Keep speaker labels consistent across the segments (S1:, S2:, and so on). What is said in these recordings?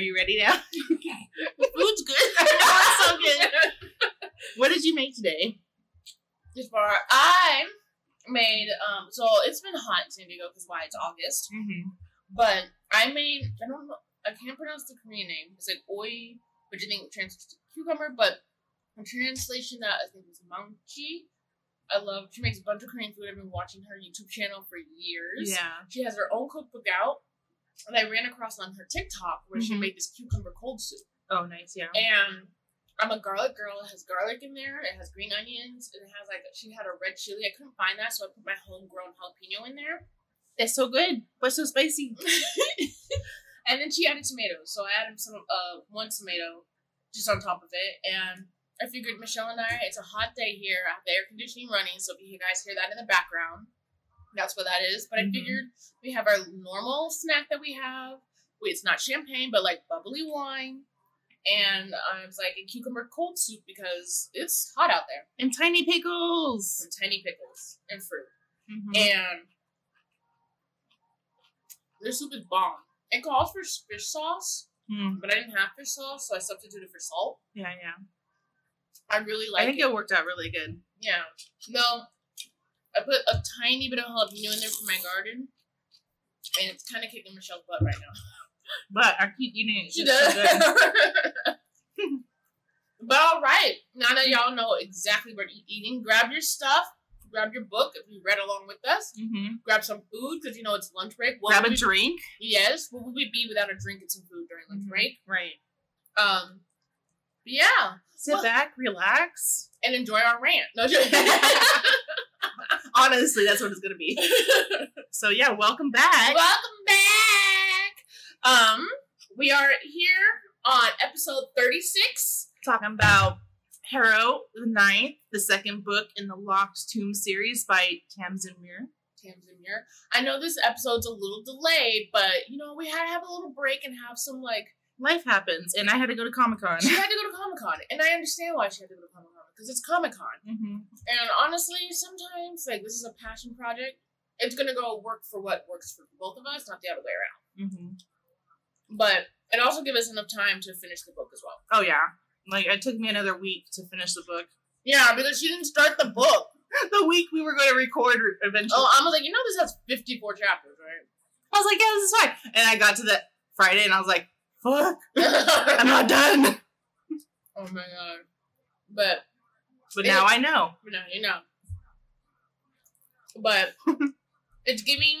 S1: you ready now?
S2: The food's good.
S1: It's so good. What did you make today?
S2: This bar, I made um. So it's been hot in San Diego because why? It's August.
S1: Mm-hmm.
S2: But I made. I don't know. I can't pronounce the Korean name. It's like oi, which I think translates to cucumber, but in translation that I think is Maangchi. I love. She makes a bunch of Korean food. I've been watching her YouTube channel for years.
S1: Yeah.
S2: She has her own cookbook out, and I ran across on her TikTok where she
S1: Mhm.
S2: made this cucumber cold soup.
S1: Oh, nice. Yeah.
S2: And I'm a garlic girl. It has garlic in there. It has green onions. And it has like she had a red chili. I couldn't find that, so I put my homegrown jalapeno in there.
S1: That's so good. But so spicy.
S2: and then she added tomatoes. So I added some uh one tomato just on top of it. And I figured Michelle and I, it's a hot day here. I have the air conditioning running, so if you guys hear that in the background, that's what that is. But I
S1: Mhm.
S2: figured we have our normal snack that we have. Wait, it's not champagne, but like bubbly wine. And I was like, a cucumber cold soup because it's hot out there.
S1: And tiny pickles.
S2: And tiny pickles and fruit.
S1: Mhm.
S2: And this soup is bomb. It calls for fish sauce,
S1: Mm.
S2: but I didn't have fish sauce, so I substituted for salt.
S1: Yeah, yeah.
S2: I really like
S1: I think
S2: it.
S1: it worked out really good.
S2: Yeah. No, I put a tiny bit of jalapeno in there for my garden, and it's kind of kicking Michelle's butt right now.
S1: But I keep eating it.
S2: She
S1: It's so
S2: does. but all right, now that y'all know exactly what you're eating, grab your stuff. Grab your book if you read along with us.
S1: Mhm.
S2: Grab some food because you know it's lunch break. What
S1: Grab a
S2: we-
S1: drink.
S2: Yes. What would we be without a drink and some food during lunch
S1: Mhm.
S2: break?
S1: Right.
S2: Um, yeah,
S1: Sit
S2: Well-
S1: back, relax.
S2: and enjoy our rant. No,
S1: Honestly, that's what it's gonna be. So yeah, welcome back.
S2: Welcome back. Um, we are here on episode thirty-six.
S1: Talking about Harrow the Ninth, the second book in the Locked Tomb series by Tamsyn Muir.
S2: Tamsyn Muir. I know this episode's a little delayed, but you know we had to have a little break and have some like.
S1: Life happens, and I had to go to Comic Con.
S2: She had to go to Comic Con, and I understand why she had to go to Comic Con because it's Comic Con.
S1: hmm
S2: And honestly, sometimes like this is a passion project. It's gonna go work for what works for both of us, not the other way around.
S1: hmm
S2: But it also give us enough time to finish the book as well.
S1: Oh yeah, like it took me another week to finish the book.
S2: Yeah, because she didn't start the book.
S1: The week we were going to record eventually.
S2: Oh, I was like, you know, this has fifty-four chapters, right?
S1: I was like, yeah, this is fine. And I got to that Friday, and I was like, fuck, I'm not done.
S2: oh my god! But
S1: But now I know.
S2: but no, you know. But it's giving.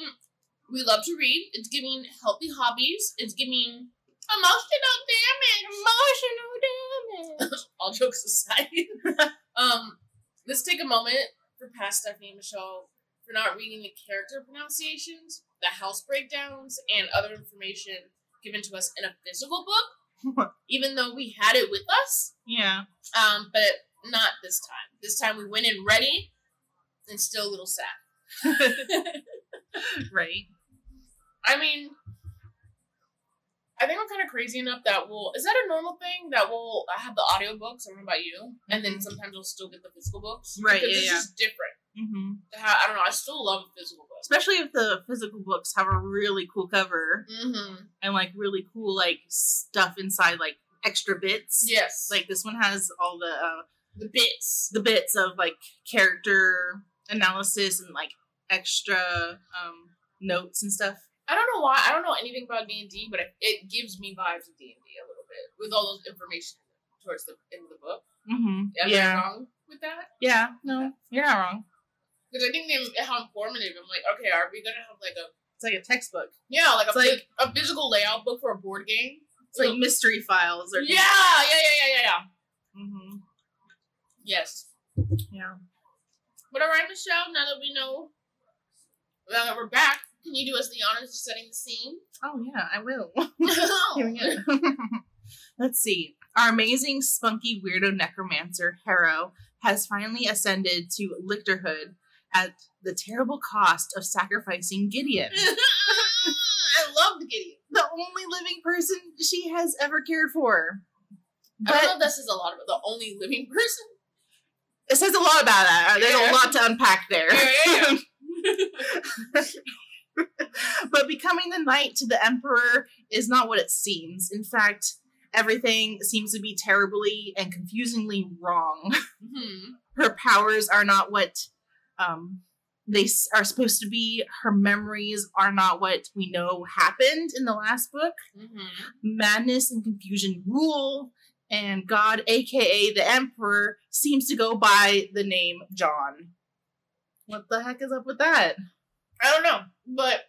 S2: We love to read. It's giving healthy hobbies. It's giving emotional damage. Emotional damage. All jokes aside, um, let's take a moment for past Stephanie and Michelle for not reading the character pronunciations, the house breakdowns, and other information given to us in a physical book. even though we had it with us,
S1: Yeah.
S2: um, but not this time. This time we went in ready and still a little sad.
S1: right.
S2: I mean, I think we're kind of crazy enough that we'll. Is that a normal thing that we'll I have the audiobooks? I don't know about you. And then
S1: Mhm.
S2: sometimes we'll still get the physical books.
S1: Right,
S2: Because
S1: yeah,
S2: it's
S1: yeah.
S2: just different.
S1: hmm
S2: I don't know. I still love physical books.
S1: Especially if the physical books have a really cool cover
S2: Mm-hmm.
S1: and like really cool like stuff inside, like extra bits.
S2: Yes.
S1: Like this one has all the uh,
S2: the bits.
S1: the bits of like character analysis and like extra um notes and stuff.
S2: I don't know why. I don't know anything about D and D, but it, it gives me vibes of D and D a little bit with all those information towards the end of the book.
S1: Mm-hmm.
S2: Am I
S1: Yeah.
S2: wrong with that?
S1: Yeah. No, you're not wrong.
S2: Because I think they, how informative. I'm like, okay, are we gonna have like a
S1: It's like a textbook.
S2: yeah, like a
S1: It's like-
S2: a physical layout book for a board game?
S1: It's like mystery files or
S2: yeah, yeah, yeah, yeah, yeah, yeah.
S1: hmm
S2: Yes.
S1: Yeah.
S2: But all right, Michelle. Now that we know, now that we're back, can you do us the honors of setting the scene?
S1: Oh yeah, I will. Oh. Here we go. Let's see. Our amazing, spunky, weirdo necromancer, Harrow, has finally ascended to lictorhood at the terrible cost of sacrificing Gideon,
S2: I loved Gideon.
S1: the only living person she has ever cared for.
S2: I don't know if this is a lot of the only living person.
S1: It says a lot about that. There's
S2: Yeah.
S1: a lot to unpack there.
S2: Yeah, yeah,
S1: but becoming the knight to the emperor is not what it seems. In fact, everything seems to be terribly and confusingly wrong.
S2: hmm
S1: Her powers are not what um, they are supposed to be. Her memories are not what we know happened in the last book.
S2: hmm
S1: Madness and confusion rule, and God, aka the Emperor, seems to go by the name John. What the heck is up with that?
S2: I don't know, but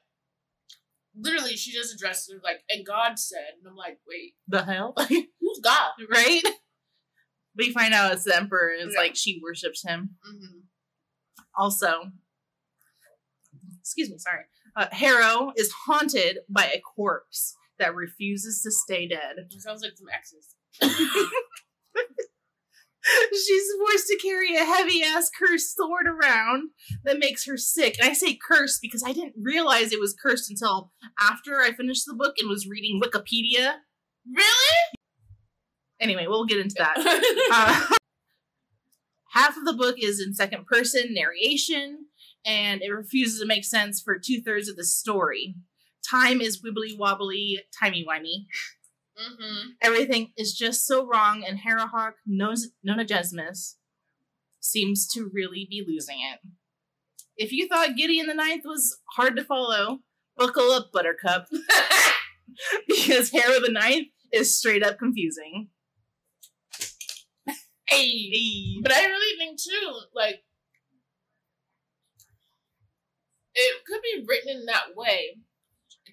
S2: literally, she just addressed it like, and God said, and I'm like, wait,
S1: The hell?
S2: who's God?
S1: right? We find out it's the Emperor, and it's
S2: Yeah.
S1: like she worships him.
S2: hmm
S1: Also, excuse me, sorry. Uh, Harrow is haunted by a corpse that refuses to stay dead.
S2: It sounds like some exes.
S1: She's forced to carry a heavy ass cursed sword around that makes her sick. And I say cursed because I didn't realize it was cursed until after I finished the book and was reading Wikipedia.
S2: Really?
S1: Anyway, we'll get into that. Uh, half of the book is in second person narration, and it refuses to make sense for two thirds of the story. Time is wibbly wobbly, timey wimey.
S2: Hmm
S1: Everything is just so wrong, and Harrowhark, knows Nonagesimus, seems to really be losing it. If you thought Gideon the Ninth was hard to follow, buckle up, Buttercup, because Harrow the Ninth is straight up confusing.
S2: Hey. But I really think too, like, it could be written in that way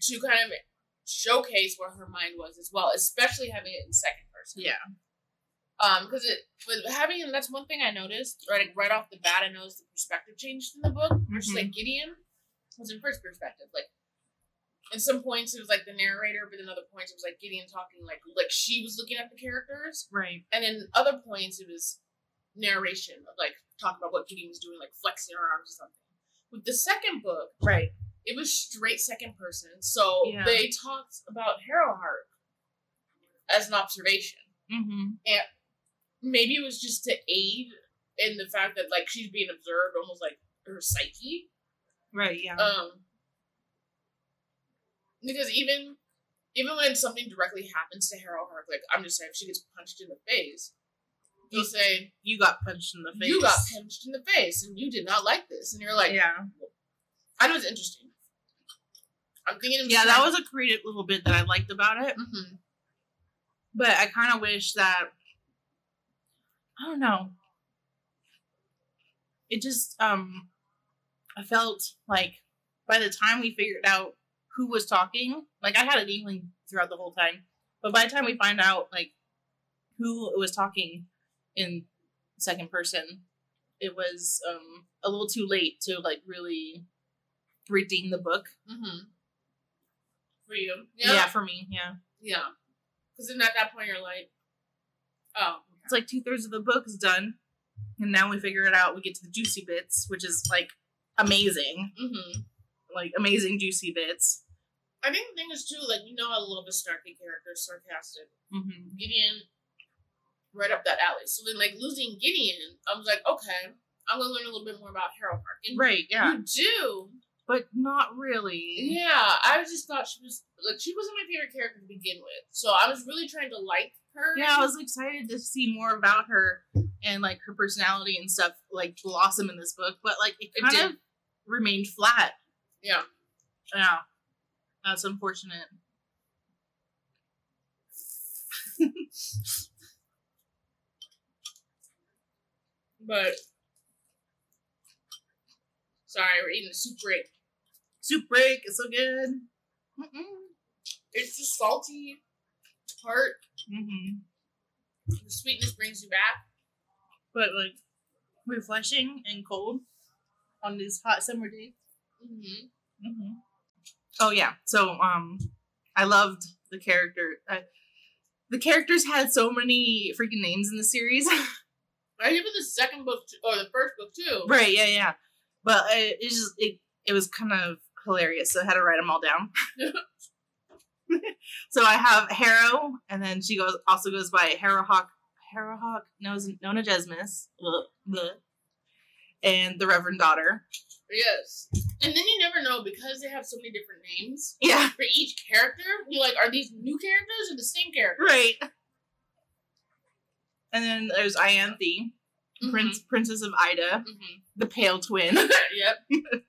S2: to kind of showcase where her mind was as well, especially having it in second person.
S1: Yeah.
S2: Um, because it with having and that's one thing I noticed right right off the bat. I noticed the perspective changed in the book. Versus
S1: Mhm.
S2: like Gideon was in first perspective. Like, in some points it was like the narrator, but in other points it was like Gideon talking like like she was looking at the characters
S1: Right.
S2: and in other points it was narration of like talking about what Gideon was doing, like flexing her arms or something. With the second book,
S1: Right.
S2: It was straight second person, so
S1: Yeah.
S2: they talked about Harrowhark as an observation.
S1: Mm-hmm.
S2: And maybe it was just to aid in the fact that like she's being observed, almost like her psyche.
S1: Right. Yeah.
S2: Um, because even even when something directly happens to Harrowhark, like I'm just saying, if she gets punched in the face, they'll say,
S1: you got punched in the face.
S2: you got punched in the face and you did not like this and you're like
S1: yeah.
S2: i know it's interesting i'm thinking
S1: Yeah, that was a creative little bit that I liked about it.
S2: hmm
S1: But I kind of wish that I don't know. It just um I felt like by the time we figured out who was talking, like I had an inkling throughout the whole time, but by the time we find out like who was talking in second person, it was um a little too late to like really redeem the book.
S2: hmm for you
S1: Yeah,
S2: yeah
S1: for me, yeah.
S2: yeah because then at that point you're like oh
S1: It's like two thirds of the book is done, and now we figure it out. We get to the juicy bits, which is like amazing,
S2: hmm
S1: like amazing juicy bits.
S2: i think the thing is too like you know how a little bit snarky character is sarcastic
S1: Mm-hmm.
S2: gideon right up that alley so then like losing gideon i was like okay i'm gonna learn a little bit more about Harrowhark. and
S1: Right, yeah,
S2: you do
S1: but not really.
S2: Yeah, I just thought she was like she wasn't my favorite character to begin with. So I was really trying to like her.
S1: Yeah, I was excited to see more about her and like her personality and stuff like blossom in this book, but like it
S2: It
S1: kind
S2: did.
S1: of remained flat.
S2: Yeah.
S1: Yeah, that's unfortunate.
S2: But sorry, we're eating a soup break.
S1: Soup break is so good. Mm-mm.
S2: It's just salty, tart.
S1: Mm-hmm.
S2: The sweetness brings you back.
S1: But like refreshing and cold on these hot summer days.
S2: Mm-hmm.
S1: hmm Oh yeah. So um, I loved the character. Uh, the characters had so many freaking names in the series.
S2: I even the second book t- or the first book too.
S1: right. Yeah. Yeah. But it, it just it it was kind of hilarious. So I had to write them all down. so I have Harrow, and then she goes also goes by Harrowhark. Harrowhark knows Nonagesimus, Bleh, bleh. and the Reverend Daughter.
S2: Yes. And then you never know because they have so many different names
S1: Yeah.
S2: for each character. You're like, are these new characters or the same character?
S1: Right. And then there's Ianthe,
S2: Mhm.
S1: Prince Princess of Ida,
S2: Mhm.
S1: the Pale Twin.
S2: yep.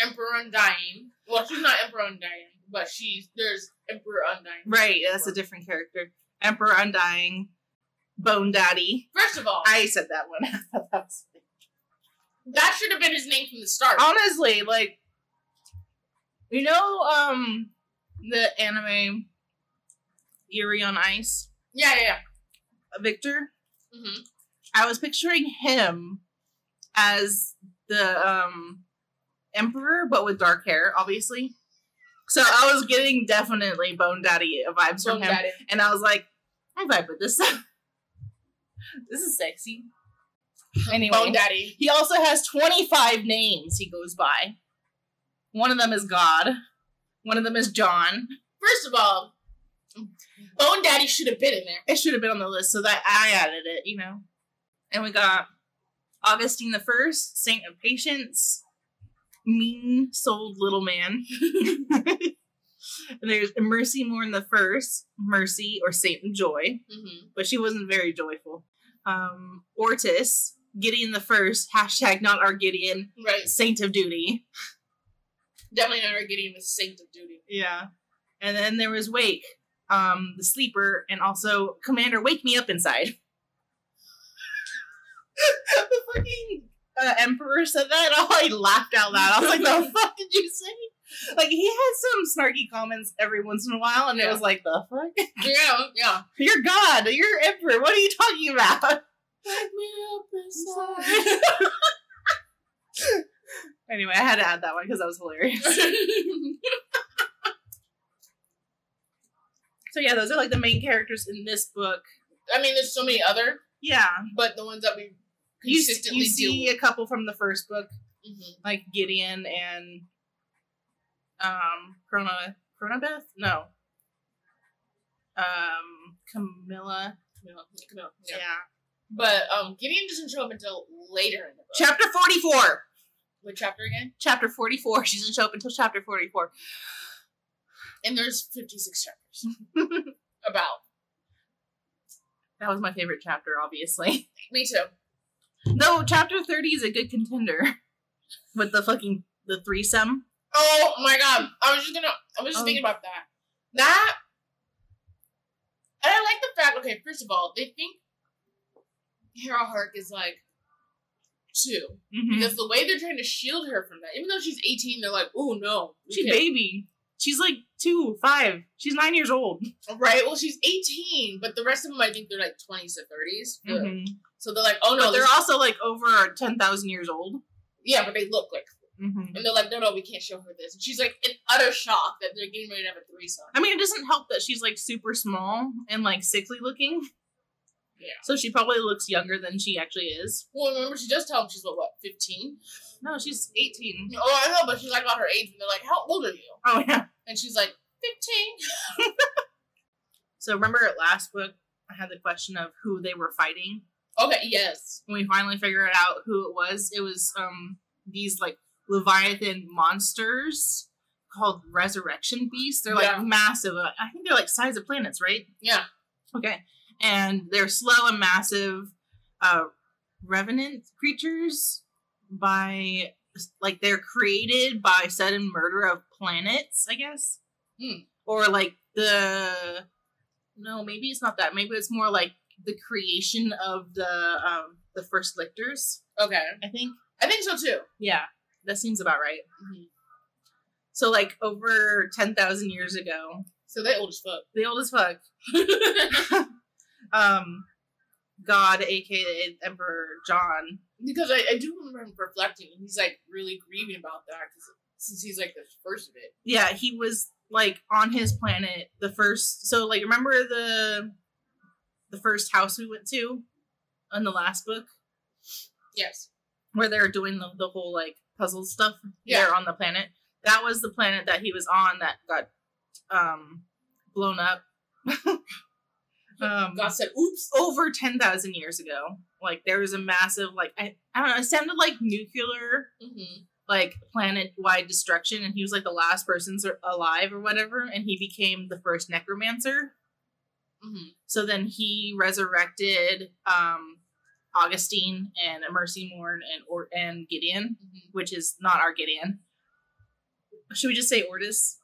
S2: Emperor Undying. Well, she's not Emperor Undying, but she's there's Emperor Undying.
S1: right, that's a different character. Emperor Undying, Bone Daddy.
S2: First of all,
S1: I said that one. That was-
S2: that should have been his name from the start.
S1: Honestly, like, you know, um, the anime Yuri on Ice,
S2: yeah, yeah.
S1: Victor.
S2: yeah. hmm
S1: I was picturing him as the um emperor, but with dark hair, obviously. So I was getting definitely Bone Daddy vibes from him,
S2: Daddy.
S1: and I was like, I vibe with this. this is sexy. Anyway,
S2: Bone Daddy.
S1: he also has twenty five names he goes by. One of them is God. One of them is John.
S2: First of all, Bone Daddy should have been in there.
S1: It should have been on the list, so that I added it, you know. And we got Augustine the First, Saint of Patience, mean souled little man. and there's Mercymorn the First, Mercy or Saint Joy,
S2: hmm
S1: but she wasn't very joyful. Um, Ortis, Gideon the First, hashtag not our Gideon,
S2: Right.
S1: Saint of Duty.
S2: Definitely not getting the Saint of Duty.
S1: Yeah. And then there was Wake, um, the sleeper, and also Commander Wake Me Up Inside. the fucking uh, Emperor said that, and I laughed out loud. I was like, the fuck did you say? Like, he had some snarky comments every once in a while, and it was like, the fuck?
S2: Yeah, yeah.
S1: You're God, you're Emperor, what are you talking about?
S2: Wake me up
S1: anyway, I had to add that one because that was hilarious. So, yeah, those are like the main characters in this book.
S2: I mean, there's so many other,
S1: Yeah.
S2: but the ones that we
S1: You, you see a couple from the first book.
S2: Mhm.
S1: like Gideon and um Chrono Coronabeth? No. Um Camilla.
S2: Camille, Camille,
S1: Yeah.
S2: yeah. But um, Gideon doesn't show up until later in the book.
S1: Chapter 44.
S2: What chapter again?
S1: Chapter 44. She doesn't show up until chapter 44.
S2: And there's 56 chapters. About.
S1: That was my favorite chapter, obviously.
S2: Me too.
S1: Though chapter 30 is a good contender. With the fucking the threesome.
S2: Oh my god. I was just gonna I was just
S1: Oh.
S2: thinking about that. That and I like the fact, okay, first of all, they think Harrowhark is like two.
S1: Mhm.
S2: Because the way they're trying to shield her from that, even though she's 18, they're like, oh no.
S1: She's
S2: can't."
S1: baby. She's like two, five. She's nine years old.
S2: Right? Well, she's 18, but the rest of them, I think they're like 20s to 30s.
S1: Mhm.
S2: So they're like, oh no,
S1: but they're also like over 10,000 years old.
S2: yeah, but they look like,
S1: Mm-hmm.
S2: and they're like, no, no, we can't show her this. And she's like in utter shock that they're getting ready to have a threesome.
S1: I mean, it doesn't help that she's like super small and like sickly looking.
S2: Yeah.
S1: So she probably looks younger than she actually is.
S2: Well, remember, she does tell them she's what, what, 15?
S1: No, she's 18.
S2: Oh, I know, but she's like about her age, and they're like, how old are you?
S1: Oh, yeah.
S2: And she's like, 15.
S1: So remember at last book, I had the question of who they were fighting.
S2: Okay, yes.
S1: When we finally figured out who it was, it was um these like Leviathan monsters called Resurrection Beasts. They're like
S2: Yeah.
S1: massive. Uh, I think they're like size of planets, right?
S2: Yeah.
S1: Okay. And they're slow and massive uh revenant creatures by like they're created by sudden murder of planets, I guess.
S2: Hmm.
S1: Or like the no, maybe it's not that. Maybe it's more like the creation of the um the first lictors,
S2: Okay.
S1: I think.
S2: I think so too.
S1: Yeah. That seems about right.
S2: Mhm.
S1: So like over ten thousand years ago,
S2: So they old as fuck.
S1: the old as fuck, um God, aka Emperor John,
S2: because I, I do remember him reflecting, and he's like really grieving about that because since he's like the first of it.
S1: yeah, he was like on his planet the first. So like, remember the the first house we went to in the last book
S2: Yes.
S1: where they're doing the, the whole like puzzle stuff
S2: Yeah.
S1: there on the planet. That was the planet that he was on that got um blown up. um,
S2: God said, "Oops."
S1: over 10,000 years ago. Like there was a massive like I, I don't know, it sounded like nuclear
S2: hmm
S1: like planet-wide destruction, and he was like the last person alive or whatever, and he became the first necromancer.
S2: Hmm
S1: So then he resurrected um, Augustine and Mercymorn and or and Gideon,
S2: hmm
S1: which is not our Gideon. Should we just say Ortis?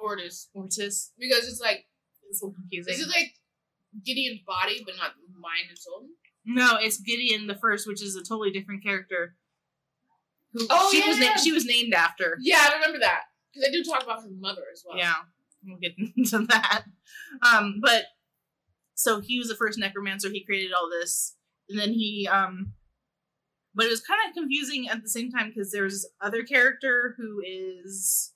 S2: Ortis.
S1: Ortis.
S2: Because it's like
S1: It's a little confusing.
S2: this is like Gideon's body, but not mind and soul.
S1: no, it's Gideon the first, which is a totally different character. Who
S2: Oh,
S1: she was
S2: yeah.
S1: na- she was named after.
S2: Yeah, I remember that because they do talk about her mother as well.
S1: Yeah, we'll get into that. Um, but so he was the first necromancer. He created all this, and then he um, but it was kind of confusing at the same time because there's other character who is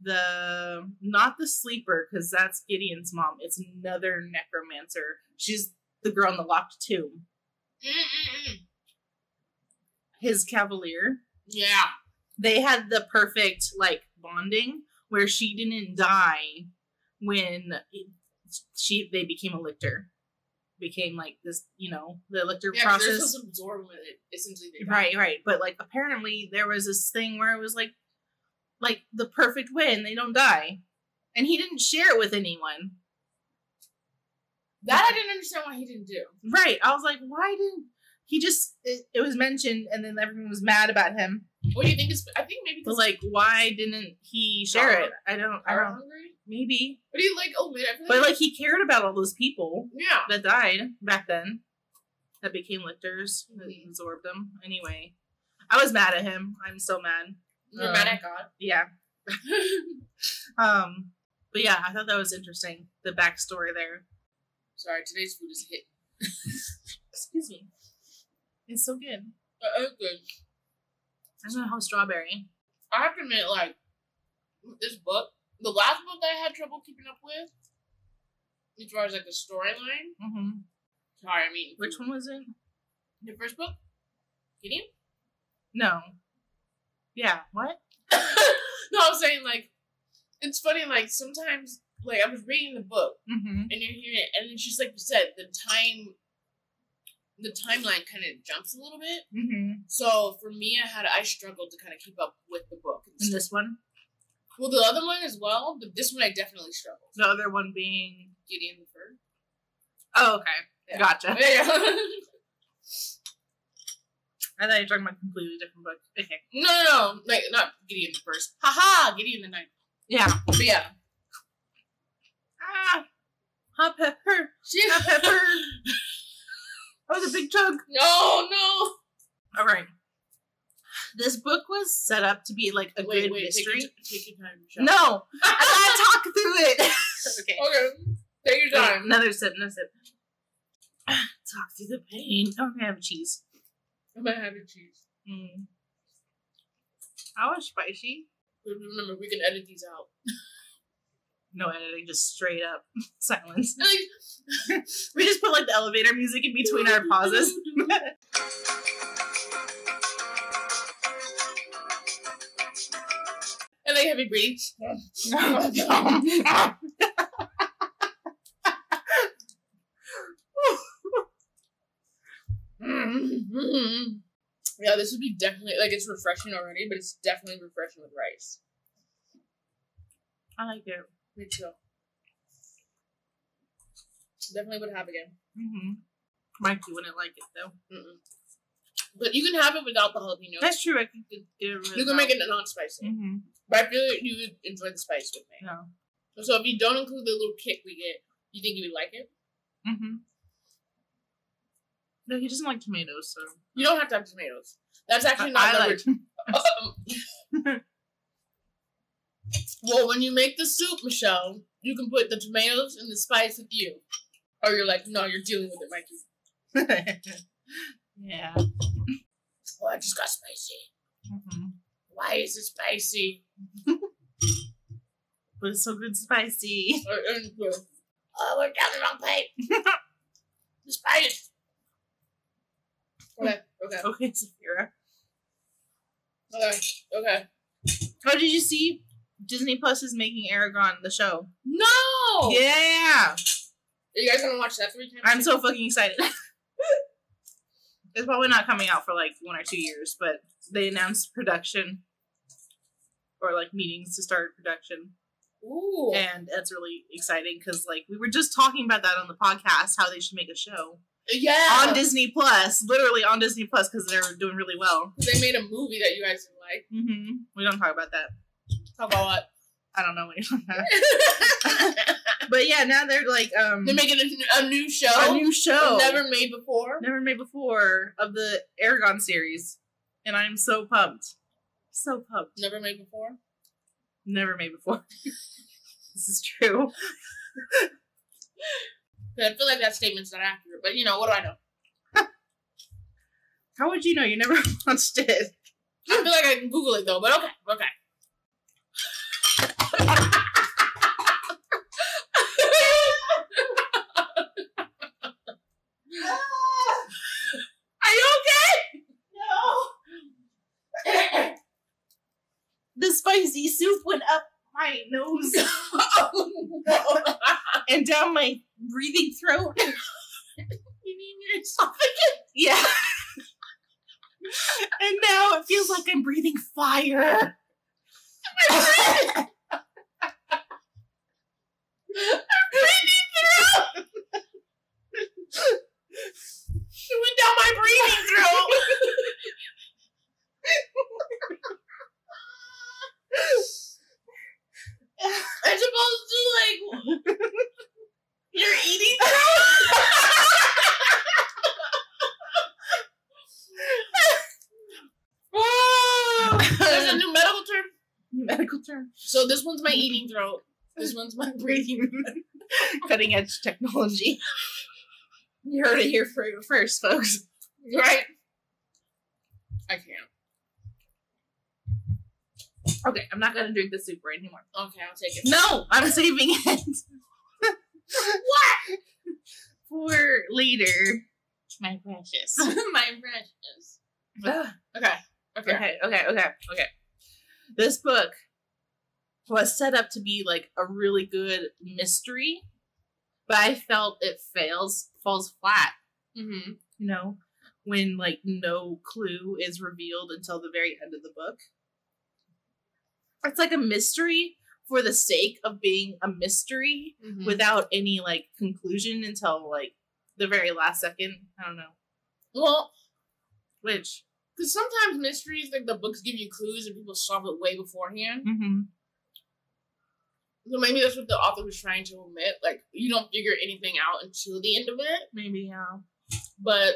S1: the not the sleeper because that's Gideon's mom. It's another necromancer. She's the girl in the locked tomb.
S2: Mm-mm-mm.
S1: His cavalier.
S2: Yeah.
S1: they had the perfect like bonding where she didn't die when she they became a lictor. Became like this you know the lictor
S2: Yeah,
S1: process.
S2: supposed to absorb when it essentially they
S1: right right. But like apparently there was this thing where it was like like the perfect way and they don't die. And he didn't share it with anyone.
S2: That I didn't understand why he didn't do.
S1: right. I was like why didn't he just it, it was mentioned and then everyone was mad about him.
S2: What do you think is? I think maybe
S1: but like why didn't he share it? I don't i don't
S2: hungry.
S1: Maybe
S2: But he like oh I feel
S1: But like he cared about all those people
S2: yeah.
S1: that died back then, that became lictors, that
S2: Mhm.
S1: absorbed them. Anyway, I was mad at him. I'm so mad.
S2: You're
S1: Um,
S2: mad at God.
S1: Yeah. Um. But yeah, I thought that was interesting. The backstory there.
S2: Sorry, today's food is hit.
S1: Excuse me. It's so good.
S2: Uh, uh, good.
S1: I don't have strawberry.
S2: I have to admit, like this book, the last book that I had trouble keeping up with, as far as like the storyline.
S1: hmm
S2: Sorry, I mean
S1: Which one was it?
S2: The first book, Gideon.
S1: No. Yeah. What?
S2: no, I'm saying like it's funny. Like sometimes, like I was reading the book
S1: Mm-hmm.
S2: and you're hearing it, and it's just like you said, the time, the timeline kind of jumps a little bit.
S1: Mm-hmm.
S2: So for me, I had I struggled to kind of keep up with the book. And
S1: this one,
S2: well, the other one as well, but this one I definitely struggled.
S1: the other one being.
S2: Gideon the Third.
S1: Oh, okay.
S2: Yeah.
S1: Gotcha.
S2: Yeah.
S1: I thought you were talking about a completely different book. Okay.
S2: no, no, no, like not Gideon the First. Haha, Gideon the Ninth.
S1: Yeah.
S2: But yeah,
S1: Ah, hot pepper, hot pepper. That was a big chunk.
S2: No, no.
S1: All right. This book was set up to be like a
S2: wait,
S1: good
S2: wait,
S1: mystery.
S2: Take your, take your time. Michelle.
S1: No, I gotta talk through it. okay.
S2: Okay. Take your time.
S1: Another sip. Another sip. Talk through the pain. Oh, I have cheese.
S2: I'm gonna have cheese.
S1: Mm. I was spicy.
S2: Remember, we can edit these out.
S1: No editing, just straight up silence.
S2: Like,
S1: We just put like the elevator music in between our pauses.
S2: They heavy breathe. yeah, this would be definitely like it's refreshing already, but it's definitely refreshing with rice.
S1: I like it.
S2: Me too. Definitely would have again.
S1: Mm-hmm. Mikey wouldn't like it though.
S2: Mm-mm. But you can have it without the jalapeno.
S1: That's true. I could get it
S2: You can make it non-spicy,
S1: Mm-hmm.
S2: but I feel like you would enjoy the spice with me.
S1: Yeah.
S2: So if you don't include the little kick we get, you think you would like it?
S1: Mm-hmm. No, he doesn't like tomatoes, so
S2: You don't have to have tomatoes. That's actually
S1: I,
S2: not
S1: I
S2: number
S1: like.
S2: well, when you make the soup, Michelle, you can put the tomatoes and the spice with you. Or you're like, no, you're dealing with it, Mikey.
S1: yeah.
S2: Oh, I just got spicy.
S1: Mm-hmm.
S2: Why is it spicy?
S1: But it's so good spicy.
S2: Or, oh, we're down the wrong pipe. the spice. Okay, okay,
S1: Okay, Saphira.
S2: okay, okay.
S1: Oh, did you see? Disney Plus is making Eragon the show.
S2: No!
S1: Yeah,
S2: Are you guys gonna watch that three times?
S1: I'm so fucking excited. it's probably not coming out for like one or two years, but they announced production or like meetings to start production.
S2: Ooh.
S1: And that's really exciting because like we were just talking about that on the podcast how they should make a show
S2: yeah.
S1: on Disney Plus, literally on Disney Plus because they're doing really well.
S2: They made a movie that you guys didn't like.
S1: Mm-hmm. We don't talk about that.
S2: Talk about what?
S1: I don't know what you're talking about. But yeah, now they're like um
S2: They're making a, a new show.
S1: a new show
S2: Never made before.
S1: never made before of the Eragon series, and I'm so pumped, so pumped.
S2: Never made before.
S1: Never made before. this is true.
S2: I feel like that statement's not accurate. But you know, what do I know?
S1: How would you know? You never watched it.
S2: I feel like I can Google it though. But okay, okay. Are you okay? No.
S1: the spicy soup went up my nose
S2: oh, no.
S1: and down my breathing throat.
S2: You mean your esophagus?
S1: Yeah. and now it feels like I'm breathing fire.
S2: It went down my breathing throat. As opposed to like your eating throat. There's a new medical term.
S1: Medical term.
S2: So this one's my eating throat. This one's my breathing.
S1: Cutting edge technology. You heard it here for first, folks.
S2: Right? I can't.
S1: Okay, I'm not gonna drink the soup right anymore.
S2: Okay, I'll take it.
S1: No, I'm saving it. what? For later. My precious.
S2: my precious. Okay. Okay.
S1: Okay, okay, okay, okay. This book was set up to be like a really good mystery, but I felt it fails, falls flat,
S2: Mm-hmm.
S1: you know, when like no clue is revealed until the very end of the book. It's like a mystery for the sake of being a mystery
S2: mm-hmm.
S1: without any like conclusion until like the very last second. I don't know.
S2: well,
S1: Which
S2: because sometimes mysteries, like the books, give you clues and people solve it way beforehand.
S1: mm-hmm.
S2: So maybe that's what the author was trying to omit. Like you don't figure anything out until the end of it.
S1: maybe yeah.
S2: But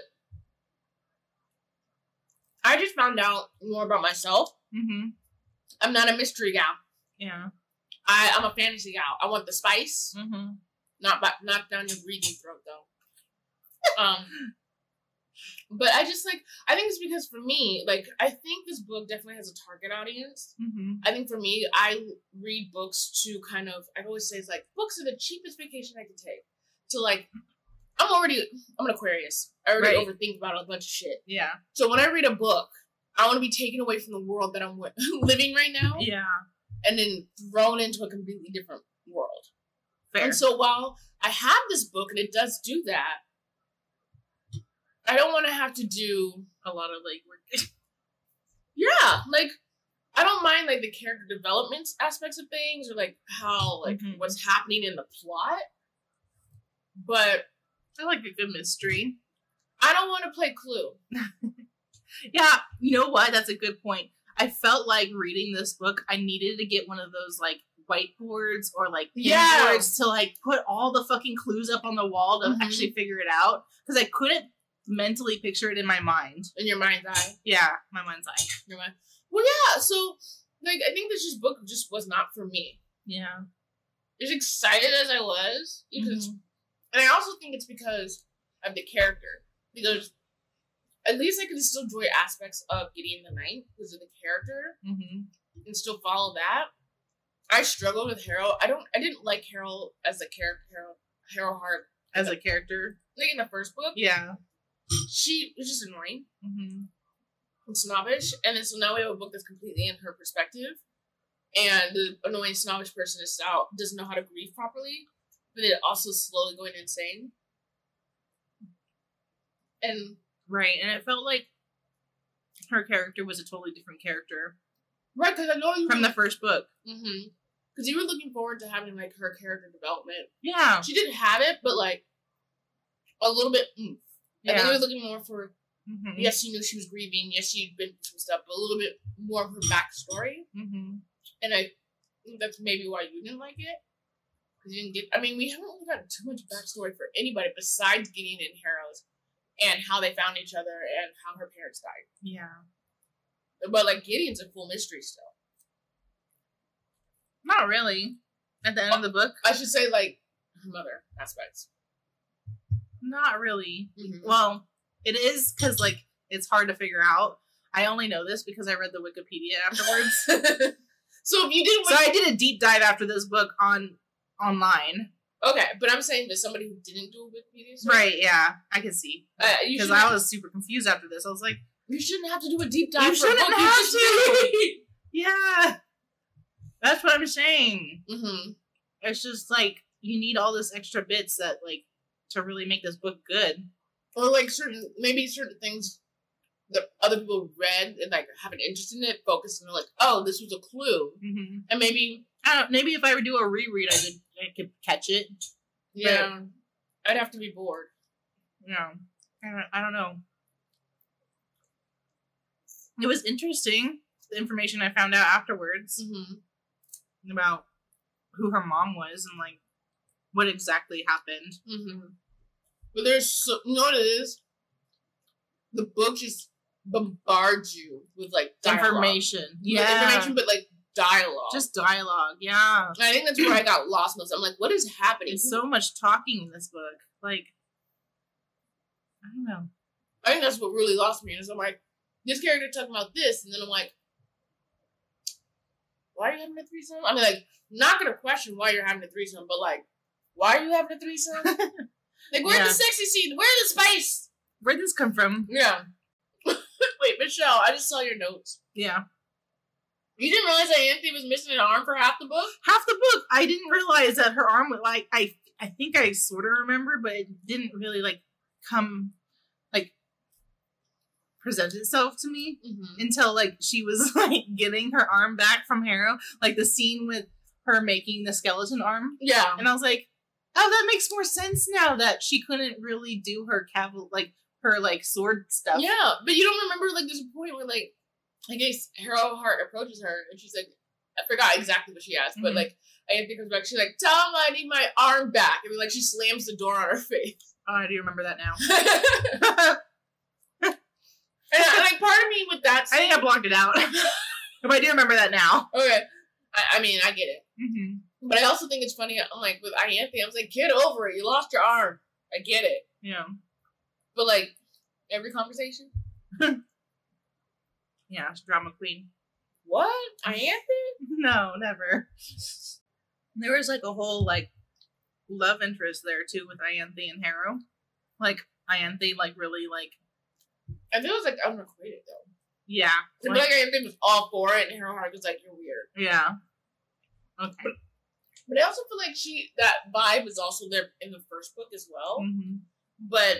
S2: I just found out more about myself.
S1: Mm-hmm.
S2: I'm not a mystery gal.
S1: Yeah.
S2: I, I'm a fantasy gal. I want the spice,
S1: Mm-hmm.
S2: not back, not down your breathing throat though. um, but I just like I think it's because for me, like I think this book definitely has a target audience.
S1: Mm-hmm.
S2: I think for me, I read books to kind of I always say it's like books are the cheapest vacation I can take. To like, I'm already I'm an Aquarius. I already
S1: Right.
S2: overthink about a bunch of shit.
S1: Yeah.
S2: So when I read a book, I want to be taken away from the world that I'm living right now,
S1: Yeah.
S2: and then thrown into a completely different world.
S1: Fair.
S2: And so while I have this book and it does do that, I don't want to have to do
S1: a lot of like work.
S2: yeah, like I don't mind like the character development aspects of things or like how like
S1: Mhm.
S2: what's happening in the plot. But
S1: I like a good mystery.
S2: I don't want to play Clue.
S1: Yeah. You know what? That's a good point. I felt like reading this book, I needed to get one of those like whiteboards or like
S2: Yeah.
S1: boards to like put all the fucking clues up on the wall to
S2: Mhm.
S1: actually figure it out because I couldn't mentally picture it in my mind.
S2: In your mind's eye.
S1: Yeah, my mind's eye.
S2: Your mind. Well, yeah. So, like, I think this just book just was not for me.
S1: Yeah.
S2: As excited as I was, because,
S1: Mhm.
S2: and I also think it's because of the character. Because at least I could still enjoy aspects of Gideon the Ninth because of the character
S1: Mhm.
S2: and still follow that. I struggled with Harold. I don't. I didn't like Harold as a character. Harold, Harrowhark.
S1: As a character.
S2: Like in the first book,
S1: Yeah.
S2: She was just annoying.
S1: hmm
S2: and snobbish, and then so now we have a book that's completely in her perspective, and the annoying snobbish person is out doesn't know how to grieve properly, but it also slowly going insane. And
S1: Right. And it felt like her character was a totally different character
S2: Right, because I know you
S1: from the first book.
S2: Mm-hmm. Because you were looking forward to having like her character development.
S1: Yeah.
S2: She didn't have it, but like a little bit. Mm. I think
S1: Yeah.
S2: you were looking more for.
S1: Mhm.
S2: Yes, you knew she was grieving. Yes, she'd been through some stuff, but a little bit more of her backstory.
S1: Mhm.
S2: And I think that's maybe why you didn't like it. Because you didn't get. I mean, we haven't really gotten too much backstory for anybody besides Gideon and Harrow's, and how they found each other and how her parents died.
S1: Yeah.
S2: But like Gideon's a full mystery still.
S1: Not really. At the end of the book,
S2: I should say like her mother aspects.
S1: Not really.
S2: Mm-hmm.
S1: Well, it is because like it's hard to figure out. I only know this because I read the Wikipedia afterwards.
S2: so if you didn't,
S1: so I did a deep dive after this book on online.
S2: okay, but I'm saying that somebody who didn't do a Wikipedia, search,
S1: Right? Yeah, I can see
S2: Uh,
S1: because
S2: shouldn't-
S1: I was super confused after this. I was like,
S2: You shouldn't have to do a deep dive.
S1: You shouldn't have
S2: just
S1: to. yeah, that's what I'm saying.
S2: mm-hmm.
S1: It's just like you need all this extra bits that like to really make this book good.
S2: Or like certain, maybe certain things that other people read and like have an interest in it, focus and they're like, oh, this was a clue,
S1: Mm-hmm.
S2: and maybe
S1: I don't. Maybe if I would do a reread, I could I could catch it.
S2: yeah, I'd have to be bored.
S1: Yeah, I don't, I don't know. It was interesting the information I found out afterwards
S2: Mm-hmm.
S1: about who her mom was and like what exactly happened.
S2: Mm-hmm. But there's so, you know what it is? The book just bombards you with like dialogue.
S1: Information, yeah,
S2: information, but like dialogue.
S1: just dialogue. Yeah,
S2: And I think that's where I got lost most. I'm like, what is happening?
S1: There's so much talking in this book. Like, I don't know.
S2: I think that's what really lost me. Is I'm like, this character talking about this, and then I'm like, why are you having a threesome? I mean, like, not gonna question why you're having a threesome, but like, why are you having a threesome? like, where's
S1: Yeah.
S2: the sexy scene? Where's the spice?
S1: Where'd this come from?
S2: Yeah. Wait, Michelle, I just saw your notes.
S1: Yeah,
S2: You didn't realize that Ianthe was missing an arm for half the book?
S1: half the book. I didn't realize that her arm was like I. I think I sort of remember, but it didn't really like come like present itself to me
S2: Mm-hmm.
S1: until like she was like getting her arm back from Harrow, like the scene with her making the skeleton arm,
S2: Yeah.
S1: and I was like, oh, that makes more sense now that she couldn't really do her caval like her like sword stuff.
S2: Yeah, but you don't remember like there's a point where like I guess Harrowhark approaches her and she's like I forgot exactly what she asked, but
S1: Mhm.
S2: like Ianthe comes back, she's like, Tell him I need my arm back and like she slams the door on her face.
S1: Oh, I do remember that now.
S2: and, I, like part of me with that
S1: I think I blocked it out, but I do remember that now.
S2: Okay. I, I mean I get it.
S1: Mm-hmm.
S2: But I also think it's funny, I'm like with Ianthe, I was like, get over it, you lost your arm. I get it.
S1: Yeah,
S2: But like every conversation,
S1: yeah, drama queen.
S2: what? Ianthe?
S1: No, never. There was like a whole like love interest there too with Ianthe and Harrow. Like Ianthe, like really like
S2: I feel it was like unrequited though.
S1: yeah, like-
S2: like Ianthe was all for it and Harrowhark was like, You're weird.
S1: yeah. Okay.
S2: But I also feel like she that vibe is also there in the first book as well.
S1: hmm
S2: But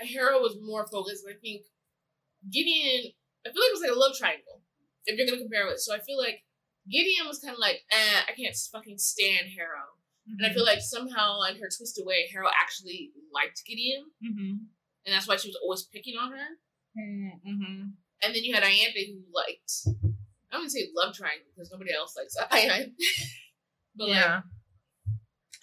S2: Harrow was more focused. And I think Gideon, I feel like it was like a love triangle. If you're gonna compare it, so I feel like Gideon was kind of like, eh, I can't fucking stand Harrow, and I feel like somehow in her twisted way, Harrow actually liked Gideon,
S1: Mm-hmm.
S2: and that's why she was always picking on her.
S1: Mm-hmm.
S2: And then you had Ianthe who liked, I wouldn't say love triangle because nobody else likes Ianthe, but like
S1: Yeah.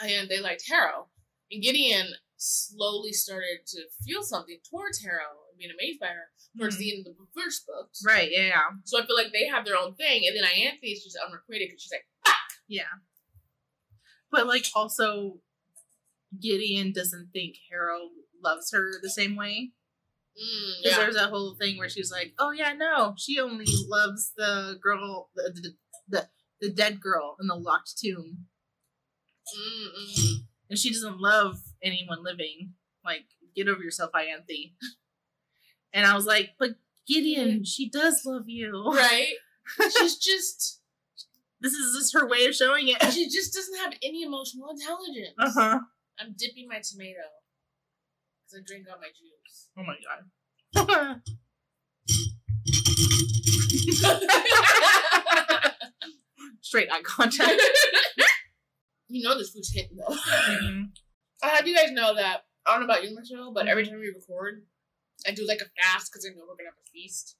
S2: and they liked Harrow. And Gideon slowly started to feel something towards Harrow and being amazed by her towards
S1: Mhm.
S2: the end of the first books.
S1: Right. Yeah. Yeah.
S2: So I feel like they have their own thing, and then Ianthe is just unrequited because she's like, Fuck!
S1: Yeah. But like also Gideon doesn't think Harrow loves her the same way.
S2: mm,
S1: Because
S2: yeah,
S1: there's that whole thing where she's like, "Oh yeah, no, she only loves the girl, the the, the, the dead girl in the locked tomb,
S2: mm, mm.
S1: and she doesn't love anyone living. Like, get over yourself, Ianthe." And I was like, "But Gideon, she does love you.
S2: right? she's just,
S1: This is just her way of showing it."
S2: she just doesn't have any emotional intelligence.
S1: Uh huh.
S2: I'm dipping my tomato because I drink all my juice.
S1: Oh my god. straight eye contact.
S2: you know this food's hitting though.
S1: Mhm.
S2: I have you guys know that I don't know about you, Michelle, but every time we record, I do like a fast because I know we're gonna have a feast.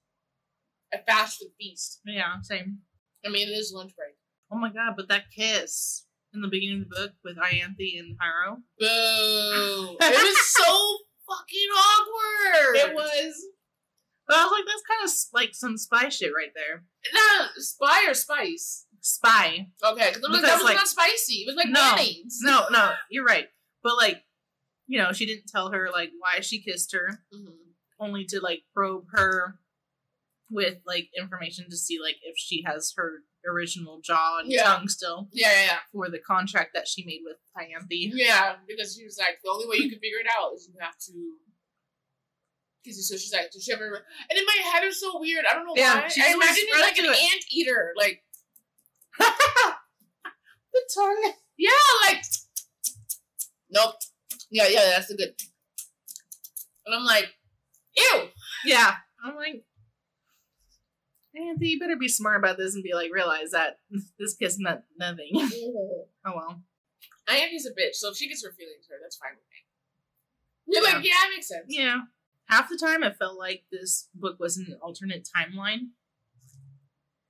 S2: A fast with feast.
S1: Yeah, same.
S2: I mean, it is lunch break.
S1: Oh my god, but that kiss in the beginning of the book with Ianthe and Harrow.
S2: Boo! it was so fucking awkward.
S1: It was. But I was like, that's kind of like some spy shit right there.
S2: not spy or spice.
S1: Spy.
S2: Okay, because that was
S1: like-
S2: not spicy. It was like
S1: No.
S2: mayonnaise.
S1: No, no, you're right. But like, you know, she didn't tell her like why she kissed her,
S2: Mhm.
S1: only to like probe her with like information to see like if she has her original jaw and
S2: Yeah.
S1: tongue still
S2: Yeah, yeah, yeah.
S1: for the contract that she made with Ianthe.
S2: Yeah, because she was like, the only way you can figure it out is you have to. Because so she's like, does she ever? And in my head, it's so weird. I don't know
S1: Yeah,
S2: why.
S1: she's
S2: I imagine it like an
S1: it.
S2: ant eater. Like,
S1: The tongue.
S2: yeah, like. Nope. Yeah, yeah, that's a good. And I'm like, ew.
S1: Yeah. I'm like, Ianthe, you better be smart about this and be like, realize that this kiss meant nothing. oh well.
S2: I just a bitch, so if she gets her feelings hurt, that's fine with me. You're
S1: Yeah.
S2: like, yeah, it makes sense.
S1: Yeah. Half the time, it felt like this book was an alternate timeline.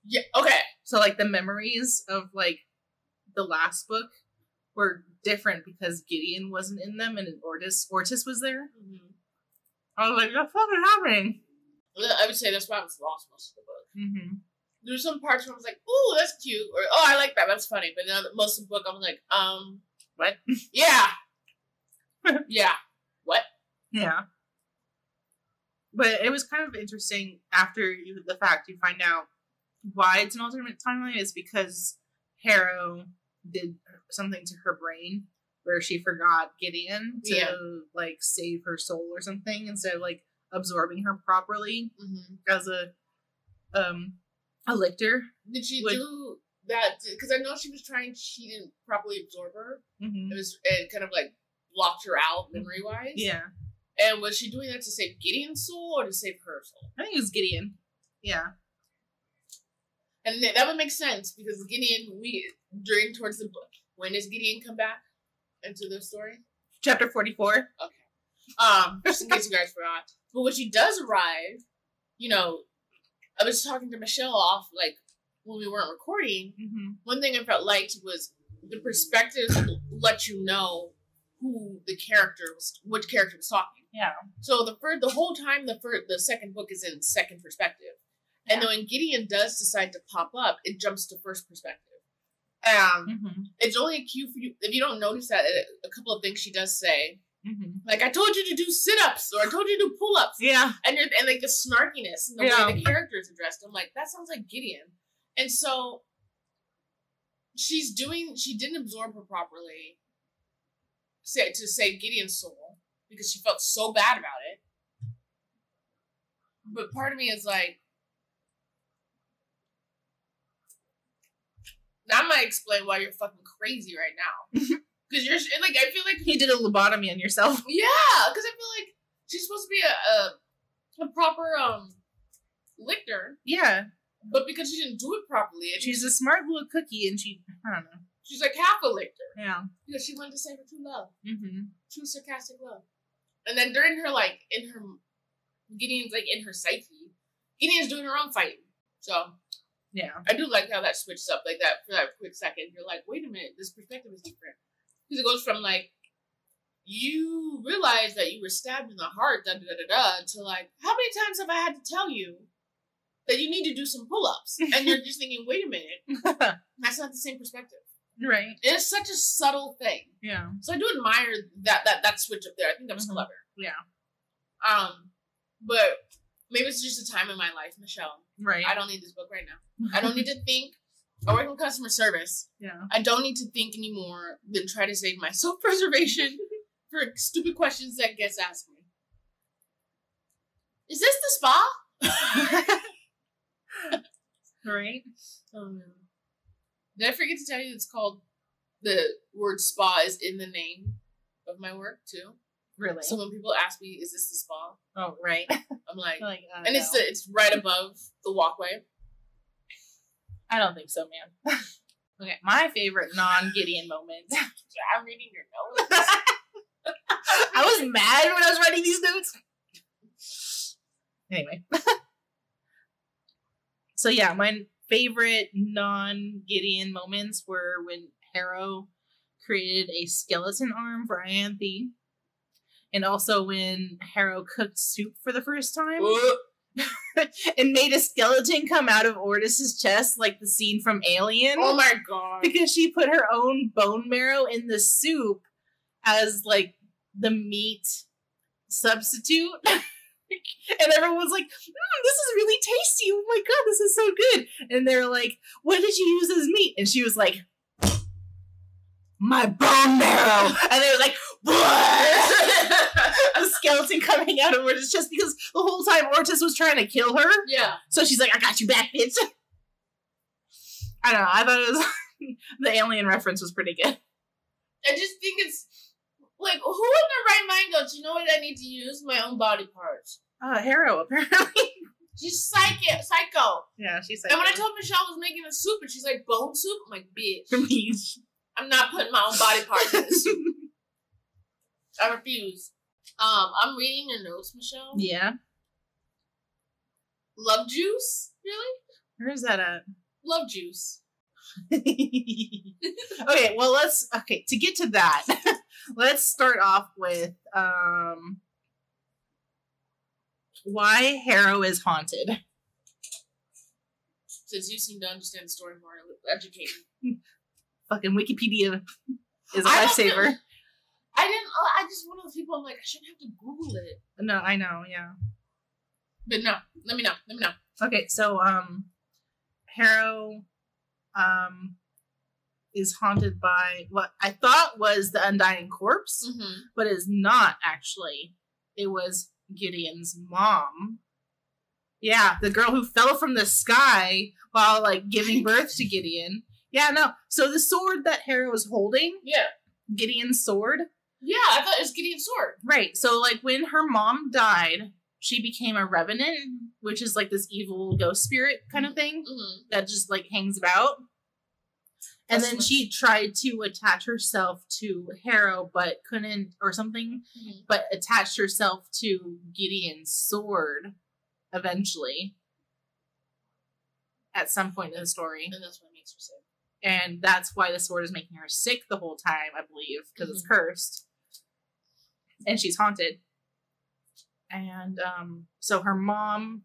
S2: Yeah. Okay.
S1: So, like, the memories of, like, the last book were different because Gideon wasn't in them and Ortus, Ortus was there. I was like, "What the fuck is happening?
S2: I would say that's why I was lost most of the book.
S1: Mm-hmm.
S2: There's some parts where I was like, "Oh, that's cute," or "Oh, I like that. That's funny." But then most of the book, I'm like, "Um,
S1: What?
S2: Yeah, yeah. What?
S1: Yeah. But it was kind of interesting after you, the fact you find out why it's an alternate timeline is because Harrow did something to her brain where she forgot Gideon to
S2: Yeah.
S1: like save her soul or something instead of like absorbing her properly
S2: Mm-hmm.
S1: as a um a lictor.
S2: Did she do that? Because I know she was trying. She didn't properly absorb her.
S1: Mm-hmm.
S2: It was it kind of like blocked her out memory wise.
S1: Yeah,
S2: And was she doing that to save Gideon's soul or to save her soul?
S1: I think it was Gideon. Yeah,
S2: And th- that would make sense because Gideon, we during towards the book, when does Gideon come back into the story?
S1: chapter forty four. Okay.
S2: Um, just in case you guys forgot. But when she does arrive, you know, I was talking to Michelle off like when we weren't recording.
S1: Mm-hmm.
S2: One thing I felt liked was the perspectives let you know who the character was, which character was talking.
S1: Yeah.
S2: So the first, the whole time, the first, the second book is in second perspective, and then when Gideon does decide to pop up, it jumps to first perspective. Um,
S1: Mm-hmm.
S2: it's only a cue for you if you don't notice that. A couple of things she does say,
S1: Mm-hmm.
S2: like I told you to do sit-ups or I told you to do pull-ups,
S1: Yeah.
S2: and you're, and like the snarkiness and the
S1: Yeah.
S2: way the character is addressed. I'm like, that sounds like Gideon. And so she's doing she didn't absorb her properly say to save Gideon's soul because she felt so bad about it. But part of me is like that might explain why you're fucking crazy right now. Because you're like I feel like
S1: You did a lobotomy on yourself.
S2: yeah, because I feel like she's supposed to be a, a, a proper um lictor,
S1: Yeah.
S2: but because she didn't do it properly, and
S1: She's a smart little cookie and she I don't know.
S2: she's like half a lictor
S1: Yeah.
S2: because she wanted to save her true love,
S1: Mm-hmm.
S2: true sarcastic love. And then during her like in her Gideon's like in her psyche, Gideon's doing her own fighting. So
S1: Yeah.
S2: I do like how that switches up like that for that quick second. You're like, wait a minute, this perspective is different because it goes from like you realize that you were stabbed in the heart, da da da da da, to like, how many times have I had to tell you that you need to do some pull ups? and you're just thinking, wait a minute, that's not the same perspective.
S1: right.
S2: It's such a subtle thing.
S1: Yeah.
S2: So I do admire that that that switch up there. I think that was
S1: Mhm.
S2: clever.
S1: Yeah.
S2: Um, but maybe it's just a time in my life, Michelle.
S1: Right.
S2: I don't need this book right now. I don't need to think. I work in customer service.
S1: Yeah.
S2: I don't need to think anymore than try to save my self preservation for stupid questions that gets asked me. Is this the spa?
S1: right.
S2: Oh no. Did I forget to tell you it's called the word spa is in the name of my work too?
S1: Really.
S2: So when people ask me, is this the spa?
S1: oh, right.
S2: I'm like,
S1: like,
S2: and it's the, it's right above the walkway.
S1: I don't think so, man. Okay, my favorite non-Gideon moment.
S2: I'm reading your notes.
S1: I was mad when I was writing these notes. Anyway. so yeah, my favorite non-Gideon moments were when Harrow created a skeleton arm for Ianthe. And also when Harrow cooked soup for the first time and made a skeleton come out of Ortus's chest, like the scene from Alien.
S2: oh my god.
S1: because she put her own bone marrow in the soup as like the meat substitute. and everyone was like, "Mm, this is really tasty. Oh my god, this is so good. And they're like, what did you use as meat? And she was like, my bone marrow. And they were like, what? a skeleton coming out of Ortus just because the whole time Ortus was trying to kill her.
S2: yeah.
S1: So she's like, I got you back, bitch. I don't know. I thought it was the alien reference was pretty good.
S2: I just think it's like who in their right mind goes, you know what I need to use? My own body parts.
S1: Uh, Harrow, apparently.
S2: She's psycho psycho.
S1: yeah, she's like,
S2: And when I told Michelle I was making a soup and she's like, bone soup? I'm like, bitch.
S1: for me.
S2: I'm not putting my own body parts in the soup. I refuse. Um, I'm reading your notes, Michelle.
S1: yeah.
S2: Love juice? Really?
S1: Where is that at?
S2: Love juice.
S1: okay, well let's okay, to get to that, let's start off with um why Harrow is haunted.
S2: Since you seem to understand the story more, educate me.
S1: Fucking Wikipedia is a
S2: I
S1: lifesaver.
S2: I didn't. uh, I just one of those people. I'm like, I shouldn't have to Google it.
S1: No, I know, yeah.
S2: But no, let me know. Let me know.
S1: Okay, so um Harrow um is haunted by what I thought was the undying corpse,
S2: Mm-hmm.
S1: but is not actually. It was Gideon's mom. Yeah, the girl who fell from the sky while like giving birth to Gideon. Yeah, no. So the sword that Harrow is holding,
S2: Yeah.
S1: Gideon's sword,
S2: Yeah, I thought it was Gideon's sword.
S1: Right. So like when her mom died, she became a revenant, which is like this evil ghost spirit kind of thing
S2: Mm-hmm.
S1: that just like hangs about. And
S2: That's
S1: then she tried to attach herself to Harrow, but couldn't, or something, but attached herself to Gideon's sword eventually at some point in the story.
S2: And that's what makes her sick.
S1: And that's why the sword is making her sick the whole time, I believe, because it's cursed. And she's haunted. And um, so her mom,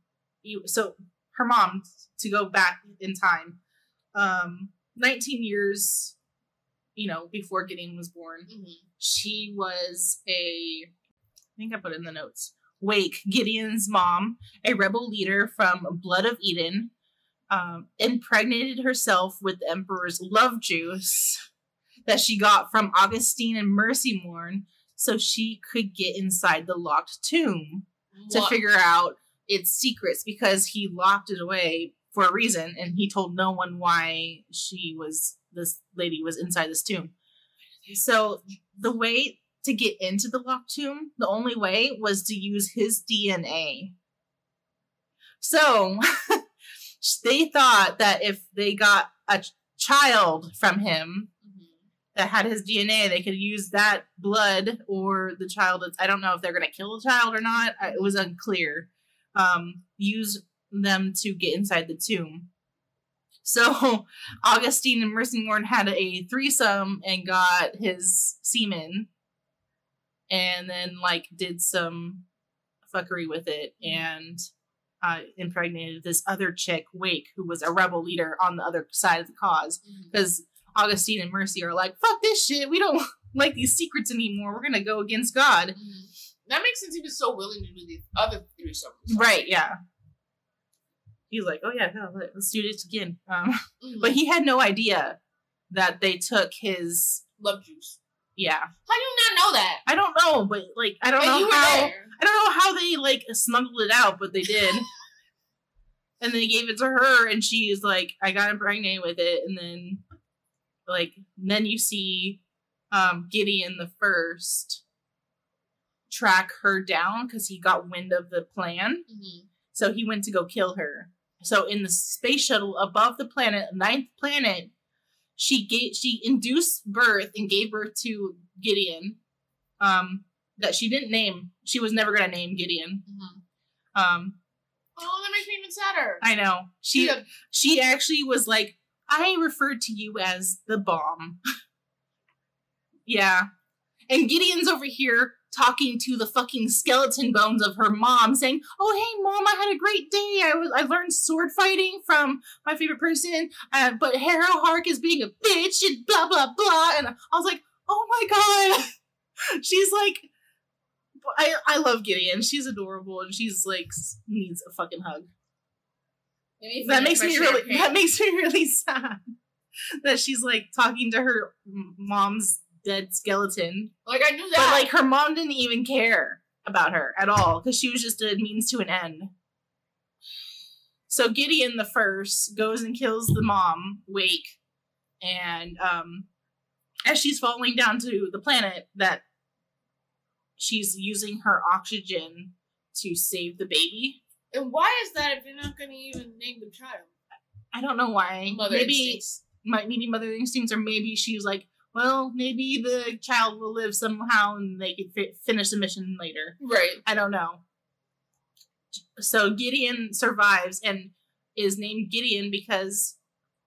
S1: so her mom, to go back in time, um, 19 years, you know, before Gideon was born,
S2: Mm-hmm.
S1: she was a, I think I put it in the notes, Wake, Gideon's mom, a rebel leader from Blood of Eden, um, impregnated herself with the Emperor's love juice that she got from Augustine and Mercymorn so she could get inside the locked tomb to
S2: What?
S1: figure out its secrets because he locked it away for a reason and he told no one why she was this lady was inside this tomb. So the way to get into the locked tomb, the only way was to use his DNA. So they thought that if they got a ch- child from him
S2: Mhm.
S1: that had his DNA, they could use that blood or the child. That's, I don't know if they're going to kill the child or not. It was unclear. Um, use them to get inside the tomb. So Augustine and Mercymorn had a threesome and got his semen, and then like did some fuckery with it and uh, impregnated this other chick, Wake, who was a rebel leader on the other side of the cause
S2: Mhm.
S1: because Augustine and Mercy are like, fuck this shit. We don't like these secrets anymore. We're gonna go against God.
S2: Mhm. That makes sense. He was so willing to do the other three summers.
S1: Right, yeah. He's like, oh yeah, let- let's do this again. Um,
S2: Mhm.
S1: but he had no idea that they took his,
S2: love juice.
S1: yeah.
S2: How do you not know that?
S1: I don't know, but like, I don't
S2: and
S1: know how.
S2: there.
S1: I don't know how they like smuggled it out, but they did. and they gave it to her, and she's like, "I got impregnated with it." And then, like, then you see um, Gideon the first track her down because he got wind of the plan.
S2: Mhm.
S1: So he went to go kill her. So in the space shuttle above the planet, ninth planet, she gave she induced birth and gave birth to Gideon. Um, that she didn't name. She was never gonna name Gideon.
S2: Mm-hmm.
S1: Um,
S2: Oh, that makes me even sadder.
S1: I know she
S2: Yeah.
S1: she actually was like, I referred to you as the bomb. yeah, and Gideon's over here talking to the fucking skeleton bones of her mom, saying, "Oh hey mom, I had a great day. I was I learned sword fighting from my favorite person, uh, but Harrow Hark is being a bitch and blah blah blah." And I was like, "Oh my god." She's like, I I love Gideon. She's adorable and she's like needs a fucking hug. That makes me really
S2: champagne.
S1: that makes me really sad that she's like talking to her mom's dead skeleton,
S2: like I knew that, but
S1: like her mom didn't even care about her at all because she was just a means to an end. So Gideon the first goes and kills the mom, Wake, and um, as she's falling down to the planet, that she's using her oxygen to save the baby.
S2: and why is that if you're not going to even name the child?
S1: I don't know why.
S2: Mother
S1: maybe
S2: instincts.
S1: might maybe mother instincts, or maybe she's like, well, maybe the child will live somehow, and they could fi- finish the mission later.
S2: Right.
S1: I don't know. So Gideon survives and is named Gideon because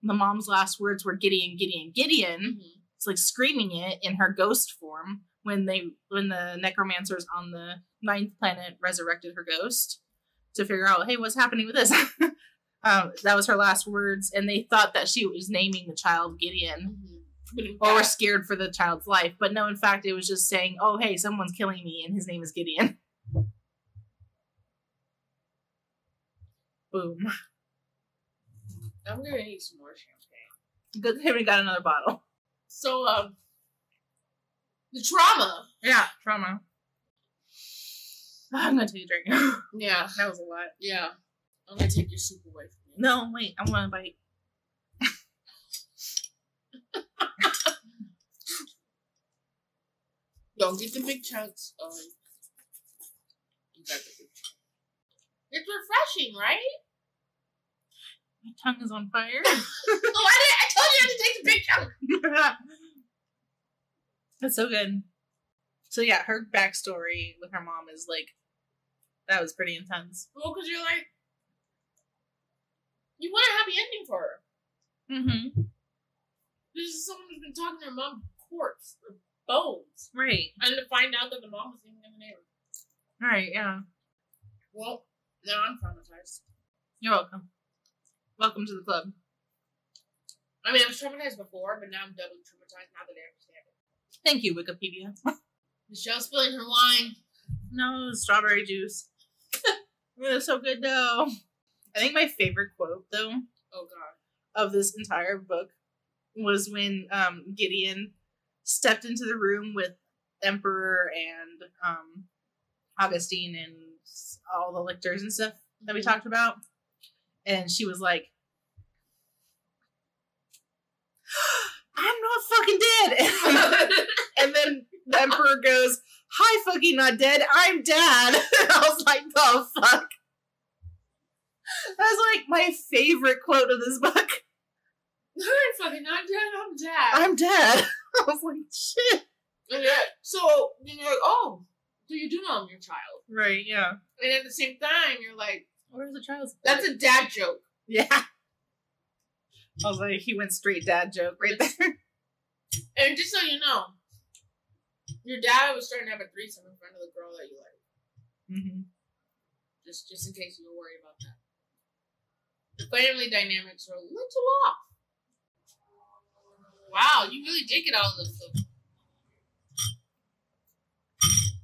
S1: the mom's last words were Gideon, Gideon, Gideon.
S2: Mm-hmm.
S1: It's like screaming it in her ghost form when they when the necromancers on the ninth planet resurrected her ghost to figure out, hey, what's happening with this? um, that was her last words, and they thought that she was naming the child Gideon
S2: Mm-hmm.
S1: or were scared for the child's life. But no, in fact, it was just saying, "Oh, hey, someone's killing me, and his name is Gideon." Boom.
S2: I'm gonna need some more champagne.
S1: Good thing we got another bottle.
S2: So, um, the trauma.
S1: Yeah, trauma. I'm gonna take a drink.
S2: Yeah.
S1: that was a lot.
S2: Yeah. I'm gonna take your soup away from you.
S1: No, wait, I want to bite.
S2: Don't get the big chunks. Um, you got the big chunks. It's refreshing, right?
S1: My tongue is on fire.
S2: oh, I, did, I told you not to take the big chunk.
S1: That's so good. So yeah, her backstory with her mom is like that was pretty intense.
S2: Well, because you're like, you want a happy ending for her.
S1: Mm-hmm.
S2: This is someone who's been talking to her mom corpse or bones,
S1: Right.
S2: and to find out that the mom was even in the neighborhood.
S1: Right. Yeah.
S2: Well, now I'm traumatized.
S1: You're welcome. Welcome to the club.
S2: I mean, I was traumatized before, but now I'm doubly traumatized now that I understand it.
S1: Thank you, Wikipedia.
S2: Michelle's spilling her wine.
S1: No, strawberry juice. it was so good though. I think my favorite quote though
S2: Oh God.
S1: of this entire book was when um, Gideon stepped into the room with Emperor and um, Augustine and all the lictors and stuff that we talked about, and she was like, "I'm not fucking dead." and then the Emperor goes, "Hi, fucking not dead. I'm Dad." I was like, "The fuck." That's like my favorite quote of this book.
S2: I'm fucking not dead. I'm dead.
S1: I'm dead. I was like, shit.
S2: And yeah, so then you're like, oh, so you do know I'm your child,
S1: Right, yeah.
S2: and at the same time, you're like,
S1: Where's the child's
S2: that's a dad joke.
S1: Yeah. I was like, he went straight dad joke right there.
S2: And just so you know, your dad was starting to have a threesome in front of the girl that you like.
S1: Mm-hmm.
S2: Just, just in case you were worried about that. The family dynamics are a little off. Wow, you really did get all of this stuff.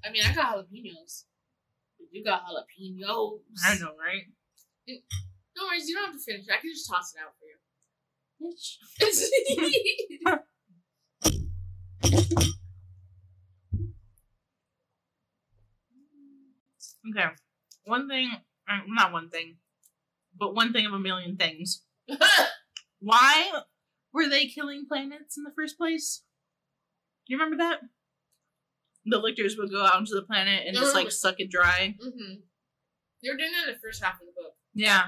S2: I mean, I got jalapenos. You got jalapenos.
S1: I know, right?
S2: No worries, you don't have to finish. I can just toss it out for you.
S1: Bitch. Okay. One thing, uh, not one thing, but one thing of a million things. Why were they killing planets in the first place? You remember that? The lictors would go out into the planet and just like suck it dry.
S2: mm-hmm. They were doing that in the first half of the book.
S1: Yeah.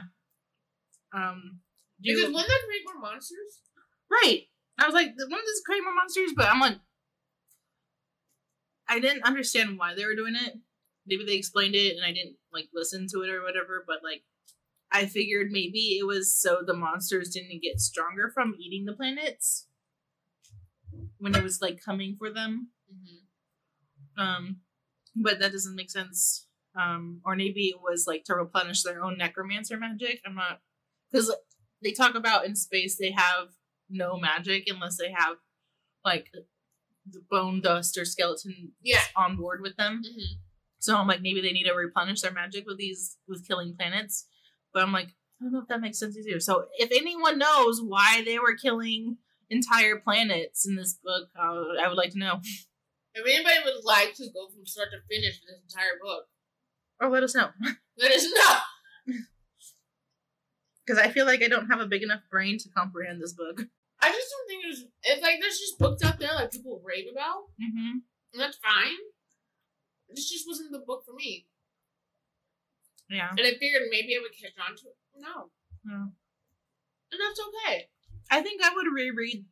S1: Um. Do
S2: Because
S1: you-
S2: wouldn't that create more monsters?
S1: right. I was like, one of these Kramer monsters, but I'm like, I didn't understand why they were doing it. Maybe they explained it and I didn't like listen to it or whatever, but like I figured maybe it was so the monsters didn't get stronger from eating the planets when it was like coming for them.
S2: Mm-hmm.
S1: Um, but that doesn't make sense. Um, or maybe it was like to replenish their own necromancer magic. I'm not because they talk about in space they have no magic unless they have like the bone dust or skeleton
S2: Yeah.
S1: on board with them.
S2: Mm-hmm.
S1: So I'm like, maybe they need to replenish their magic with these with killing planets. But I'm like, I don't know if that makes sense either. So if anyone knows why they were killing entire planets in this book, uh, I would like to know.
S2: If anybody would like to go from start to finish this entire book,
S1: Or let us know.
S2: let us know.
S1: Because I feel like I don't have a big enough brain to comprehend this book.
S2: I just don't think there's it's like there's just books out there like people rave about,
S1: Mm-hmm.
S2: and that's fine. This just wasn't the book for me,
S1: Yeah.
S2: and I figured maybe I would catch on to it. No,
S1: Yeah.
S2: and that's okay.
S1: I think I would reread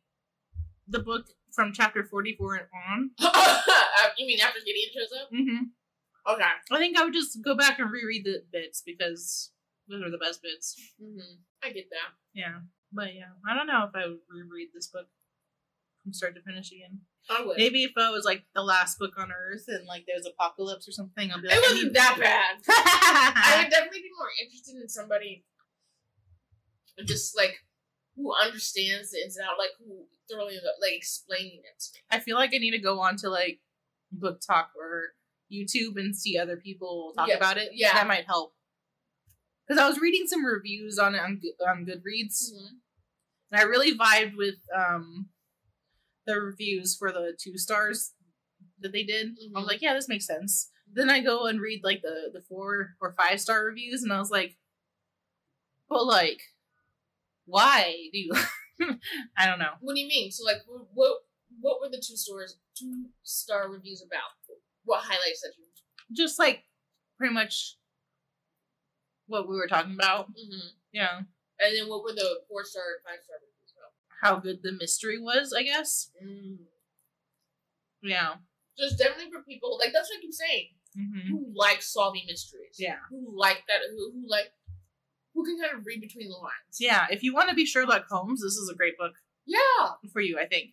S1: the book from chapter 44 and on.
S2: you mean after Gideon shows up?
S1: Mm-hmm.
S2: Okay.
S1: I think I would just go back and reread the bits because those are the best bits.
S2: hmm I get that.
S1: Yeah. But yeah, I don't know if I would reread this book from start to finish again.
S2: I would.
S1: Maybe if it was like the last book on Earth and like there's apocalypse or something, I'll be like,
S2: It
S1: I
S2: wasn't that bad. I would definitely be more interested in somebody just like who understands the ins and out, like who thoroughly like explaining it to me.
S1: I feel like I need to go on to like BookTok or YouTube and see other people talk
S2: Yeah,
S1: about it.
S2: yeah.
S1: that might help. Because I was reading some reviews on it on, on Goodreads, and I really vibed with um the reviews for the two stars that they did. I was
S2: Mhm.
S1: like, yeah, this makes sense. Then I go and read like the the four or five star reviews, and I was like, but like, why do you? I don't know.
S2: What do you mean? So like, what what were the two stars two star reviews about? What highlights that you?
S1: Just like pretty much what we were talking about.
S2: Mm-hmm.
S1: Yeah,
S2: And then what were the four star and five star reviews about?
S1: how good the mystery was, I guess.
S2: Mm.
S1: Yeah.
S2: So it's definitely for people like that's what I keep saying.
S1: hmm
S2: Who like solving mysteries?
S1: Yeah.
S2: Who like that? Who, who like? Who can kind of read between the lines?
S1: Yeah. If you want to be Sherlock Holmes, this is a great book
S2: Yeah.
S1: for you, I think.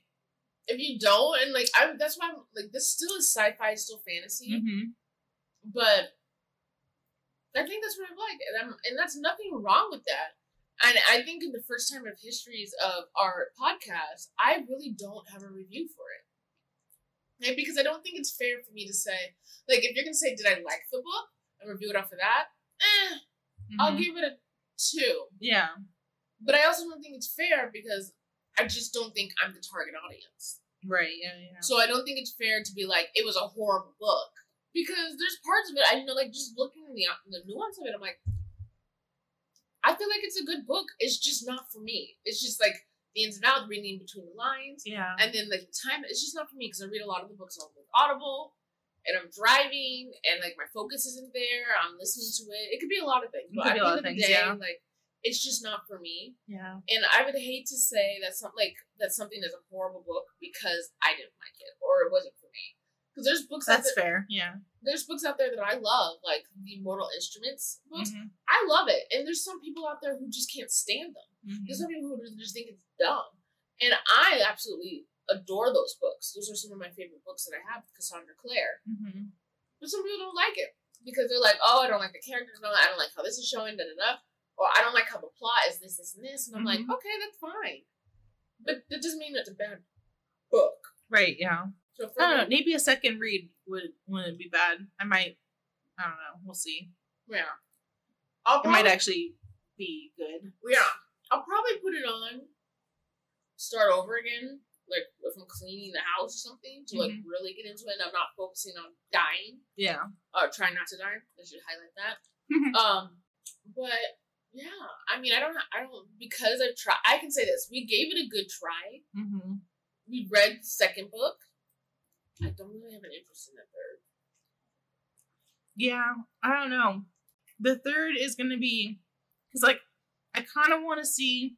S2: If you don't, and like I, that's why I'm like this still is sci-fi, still fantasy,
S1: Mm-hmm.
S2: but I think that's what I'm like, and I'm and that's nothing wrong with that. And I think in the first time of histories of our podcast, I really don't have a review for it. And because I don't think it's fair for me to say, like, if you're gonna say, "Did I like the book?" and review it off of that, eh, I'll
S1: Mhm.
S2: give it a two.
S1: Yeah.
S2: But I also don't think it's fair because I just don't think I'm the target audience.
S1: Right. Yeah. Yeah.
S2: So I don't think it's fair to be like it was a horrible book because there's parts of it I know like just looking at the the nuance of it I'm like I feel like it's a good book. It's just not for me. It's just like the ins and outs, reading between the lines,
S1: Yeah.
S2: and then like the time. It's just not for me because I read a lot of the books on like Audible, and I'm driving, and like my focus isn't there. I'm listening to it. It could be a lot of things. But at
S1: be
S2: the
S1: a lot
S2: end
S1: of
S2: the
S1: things,
S2: day,
S1: yeah.
S2: like it's just not for me.
S1: Yeah.
S2: And I would hate to say that some like that something is a horrible book because I didn't like it or it wasn't for me. Because there's books out
S1: That's
S2: there,
S1: fair. Yeah.
S2: there's books out there that I love, like the Mortal Instruments books.
S1: Mhm.
S2: I love it, and there's some people out there who just can't stand them.
S1: Mhm.
S2: There's some people who just- think it's dumb, and I absolutely adore those books. Those are some of my favorite books that I have, Cassandra Clare.
S1: Mhm.
S2: But some people don't like it because they're like, "Oh, I don't like the characters. no, I don't like how this is showing." Da da da. Or I don't like how the plot is this, this, and this. And I'm like, okay, that's fine, but that doesn't mean it's a bad book.
S1: Right. Yeah.
S2: So
S1: I don't know. Maybe a second read would wouldn't be bad. I might. I don't know. We'll see.
S2: yeah, I'll
S1: It might actually be good.
S2: yeah, I'll probably put it on, start over again, like if I'm cleaning the house or something to like
S1: Mhm.
S2: really get into it. and I'm not focusing on dying.
S1: Yeah.
S2: or trying not to die. I should highlight that. um, but yeah, I mean, I don't, I don't, because I've tried. I can say this: we gave it a good try.
S1: hmm
S2: We read the second book. I don't really have an interest in the third.
S1: Yeah. I don't know. The third is going to be because, like, I kind of want to see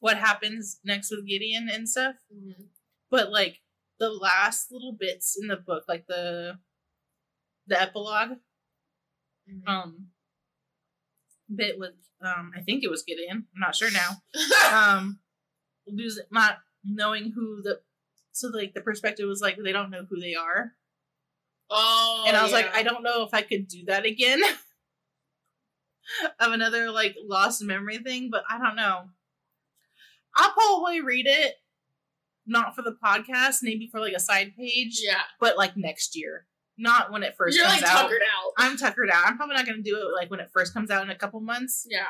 S1: what happens next with Gideon and stuff.
S2: Mm-hmm.
S1: But like the last little bits in the book, like the the epilogue,
S2: Mm-hmm.
S1: um bit with um I think it was Gideon. I'm not sure now. Um losing not knowing who the so like the perspective was like they don't know who they are.
S2: oh,
S1: and I was like. I don't know if I could do that again. of another like lost memory thing, but I don't know. I'll probably read it, not for the podcast, maybe for like a side page,
S2: Yeah,
S1: but like next year, not when it 1st
S2: you're
S1: comes
S2: like
S1: out.
S2: tuckered out.
S1: I'm tuckered out. I'm probably not going to do it like when it first comes out in a couple months,
S2: yeah,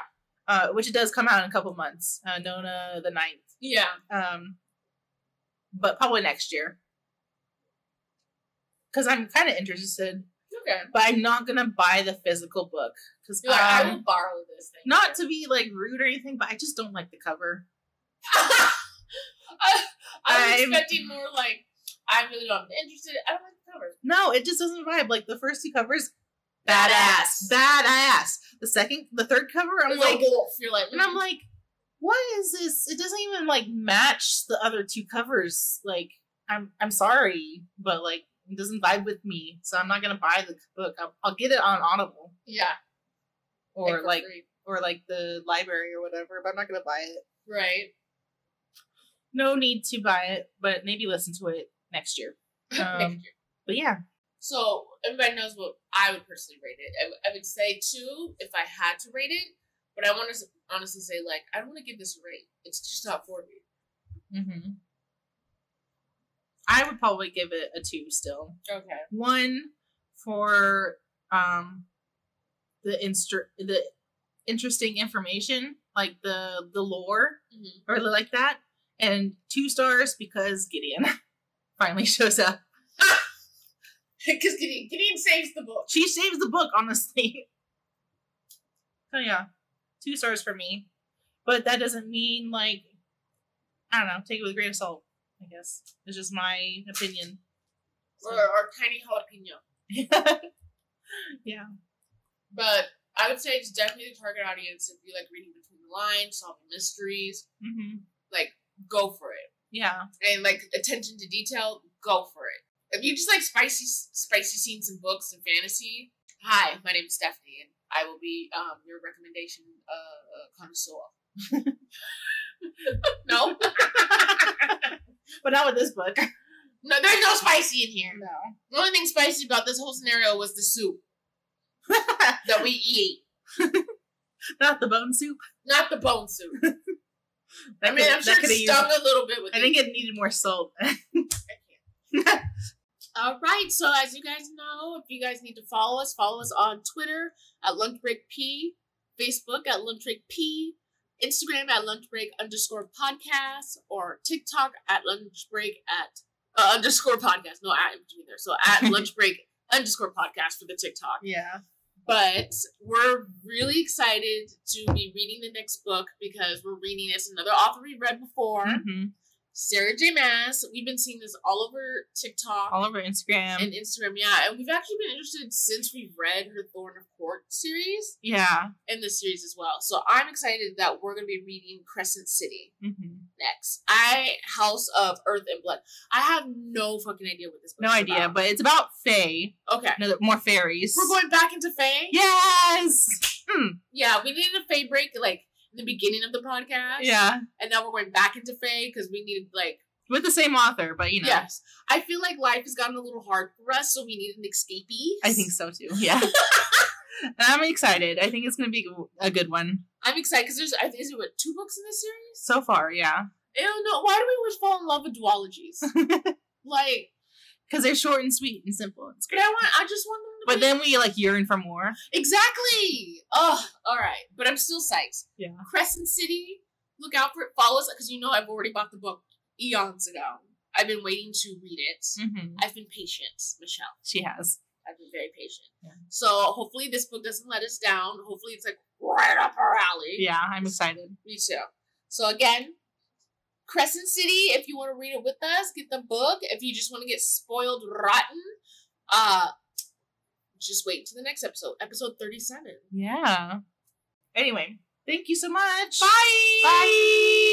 S1: uh, which it does come out in a couple months. Uh, Nona the 9th.
S2: yeah.
S1: Um, but probably next year. Because I'm kind of interested,
S2: Okay.
S1: but I'm not going to buy the physical book. Because
S2: like, I will borrow this thing.
S1: not to be like rude or anything, but I just don't like the cover.
S2: I,
S1: I'm-
S2: expecting more like I really don't. I'm interested. I don't like the cover.
S1: No, it just doesn't vibe. Like the first two covers,
S2: Badass.
S1: badass, badass. The second, the third cover, I'm
S2: There's
S1: like,
S2: wolf. You're like,
S1: and I'm mm. like, what is this? It doesn't even like match the other two covers. Like, I'm I'm sorry, but like it doesn't vibe with me, so I'm not gonna buy the book. I'll, I'll get it on Audible
S2: yeah,
S1: or like
S2: free.
S1: or like the library or whatever, but I'm not gonna buy it.
S2: right.
S1: No need to buy it, but maybe listen to it next year.
S2: Next
S1: Um,
S2: year.
S1: But yeah,
S2: So everybody knows what I would personally rate it. I would say two if I had to rate it, but I want to honestly say like I don't want to give this a rate. It's just not for me.
S1: hmm I would probably give it a two still.
S2: Okay.
S1: One for um the instru- the interesting information, like the the lore
S2: hmm
S1: or like that, and two stars because Gideon finally shows up.
S2: Because Gideon, Gideon saves the book.
S1: She saves the book, honestly. So yeah, two stars for me, but that doesn't mean like I don't know. Take it with a grain of salt. I guess it's just my opinion.
S2: Or, or tiny jalapeno.
S1: yeah.
S2: But I would say it's definitely the target audience if you like reading between the lines, solving mysteries.
S1: hmm
S2: Like, go for it.
S1: Yeah.
S2: And like attention to detail, go for it. If you just like spicy, spicy scenes in books and fantasy, hi, my name is Stephanie, and I will be um your recommendation uh, uh connoisseur. no,
S1: but not with this book.
S2: no, there's no spicy in here.
S1: No.
S2: The only thing spicy about this whole scenario was the soup that we eat,
S1: not the bone soup.
S2: not the bone soup. I mean,
S1: could-
S2: I'm sure it stung
S1: used.
S2: a little bit with
S1: I
S2: it.
S1: think it needed more salt.
S2: All right, so as you guys know, if you guys need to follow us, follow us on Twitter at Lunch Break P, Facebook at Lunch Break P, Instagram at Lunch Break underscore podcast, or TikTok at Lunch Break at uh, underscore podcast. No at there. So at Lunch Break underscore podcast for the TikTok.
S1: yeah.
S2: But we're really excited to be reading the next book because we're reading it's another author we've read before,
S1: hmm
S2: Sarah J. Maas. We've been seeing this all over TikTok
S1: All over Instagram.
S2: and Instagram, yeah. And we've actually been interested since we've read her Thorn of Court series
S1: yeah.
S2: and this series as well. So I'm excited that we're going to be reading Crescent City
S1: hmm
S2: next. I House of Earth and Blood. I have no fucking idea what this book
S1: No idea,
S2: about.
S1: but it's about Fae.
S2: okay.
S1: No, more fairies.
S2: We're going back into Fae.
S1: Yes. Mm,
S2: Yeah, we needed a Fae break like the beginning of the podcast.
S1: yeah.
S2: And now we're going back into Fae because we needed like
S1: With the same author, but you know.
S2: yes. I feel like life has gotten a little hard for us, so we need an escapee.
S1: I think so too. Yeah. and I'm excited. I think it's going to be a good one.
S2: I'm excited because there's I think is it what two books in this series?
S1: So far, yeah.
S2: I don't know. Why do we always fall in love with duologies? like,
S1: Because they're short and sweet and simple. It's great.
S2: I want. I just want.
S1: But then we like yearn for more.
S2: exactly. Oh, all right. But I'm still psyched.
S1: Yeah.
S2: Crescent City. Look out for it. Follow us because you know I've already bought the book eons ago. I've been waiting to read it.
S1: hmm
S2: I've been patient, Michelle.
S1: She has.
S2: I've been very patient.
S1: Yeah.
S2: So hopefully this book doesn't let us down. Hopefully it's like right up our alley.
S1: Yeah, I'm excited.
S2: Me too. So again, Crescent City, if you want to read it with us, get the book. If you just want to get spoiled rotten, uh just wait to the next episode, episode 37.
S1: Yeah. Anyway, thank you so much.
S2: Bye.
S1: Bye.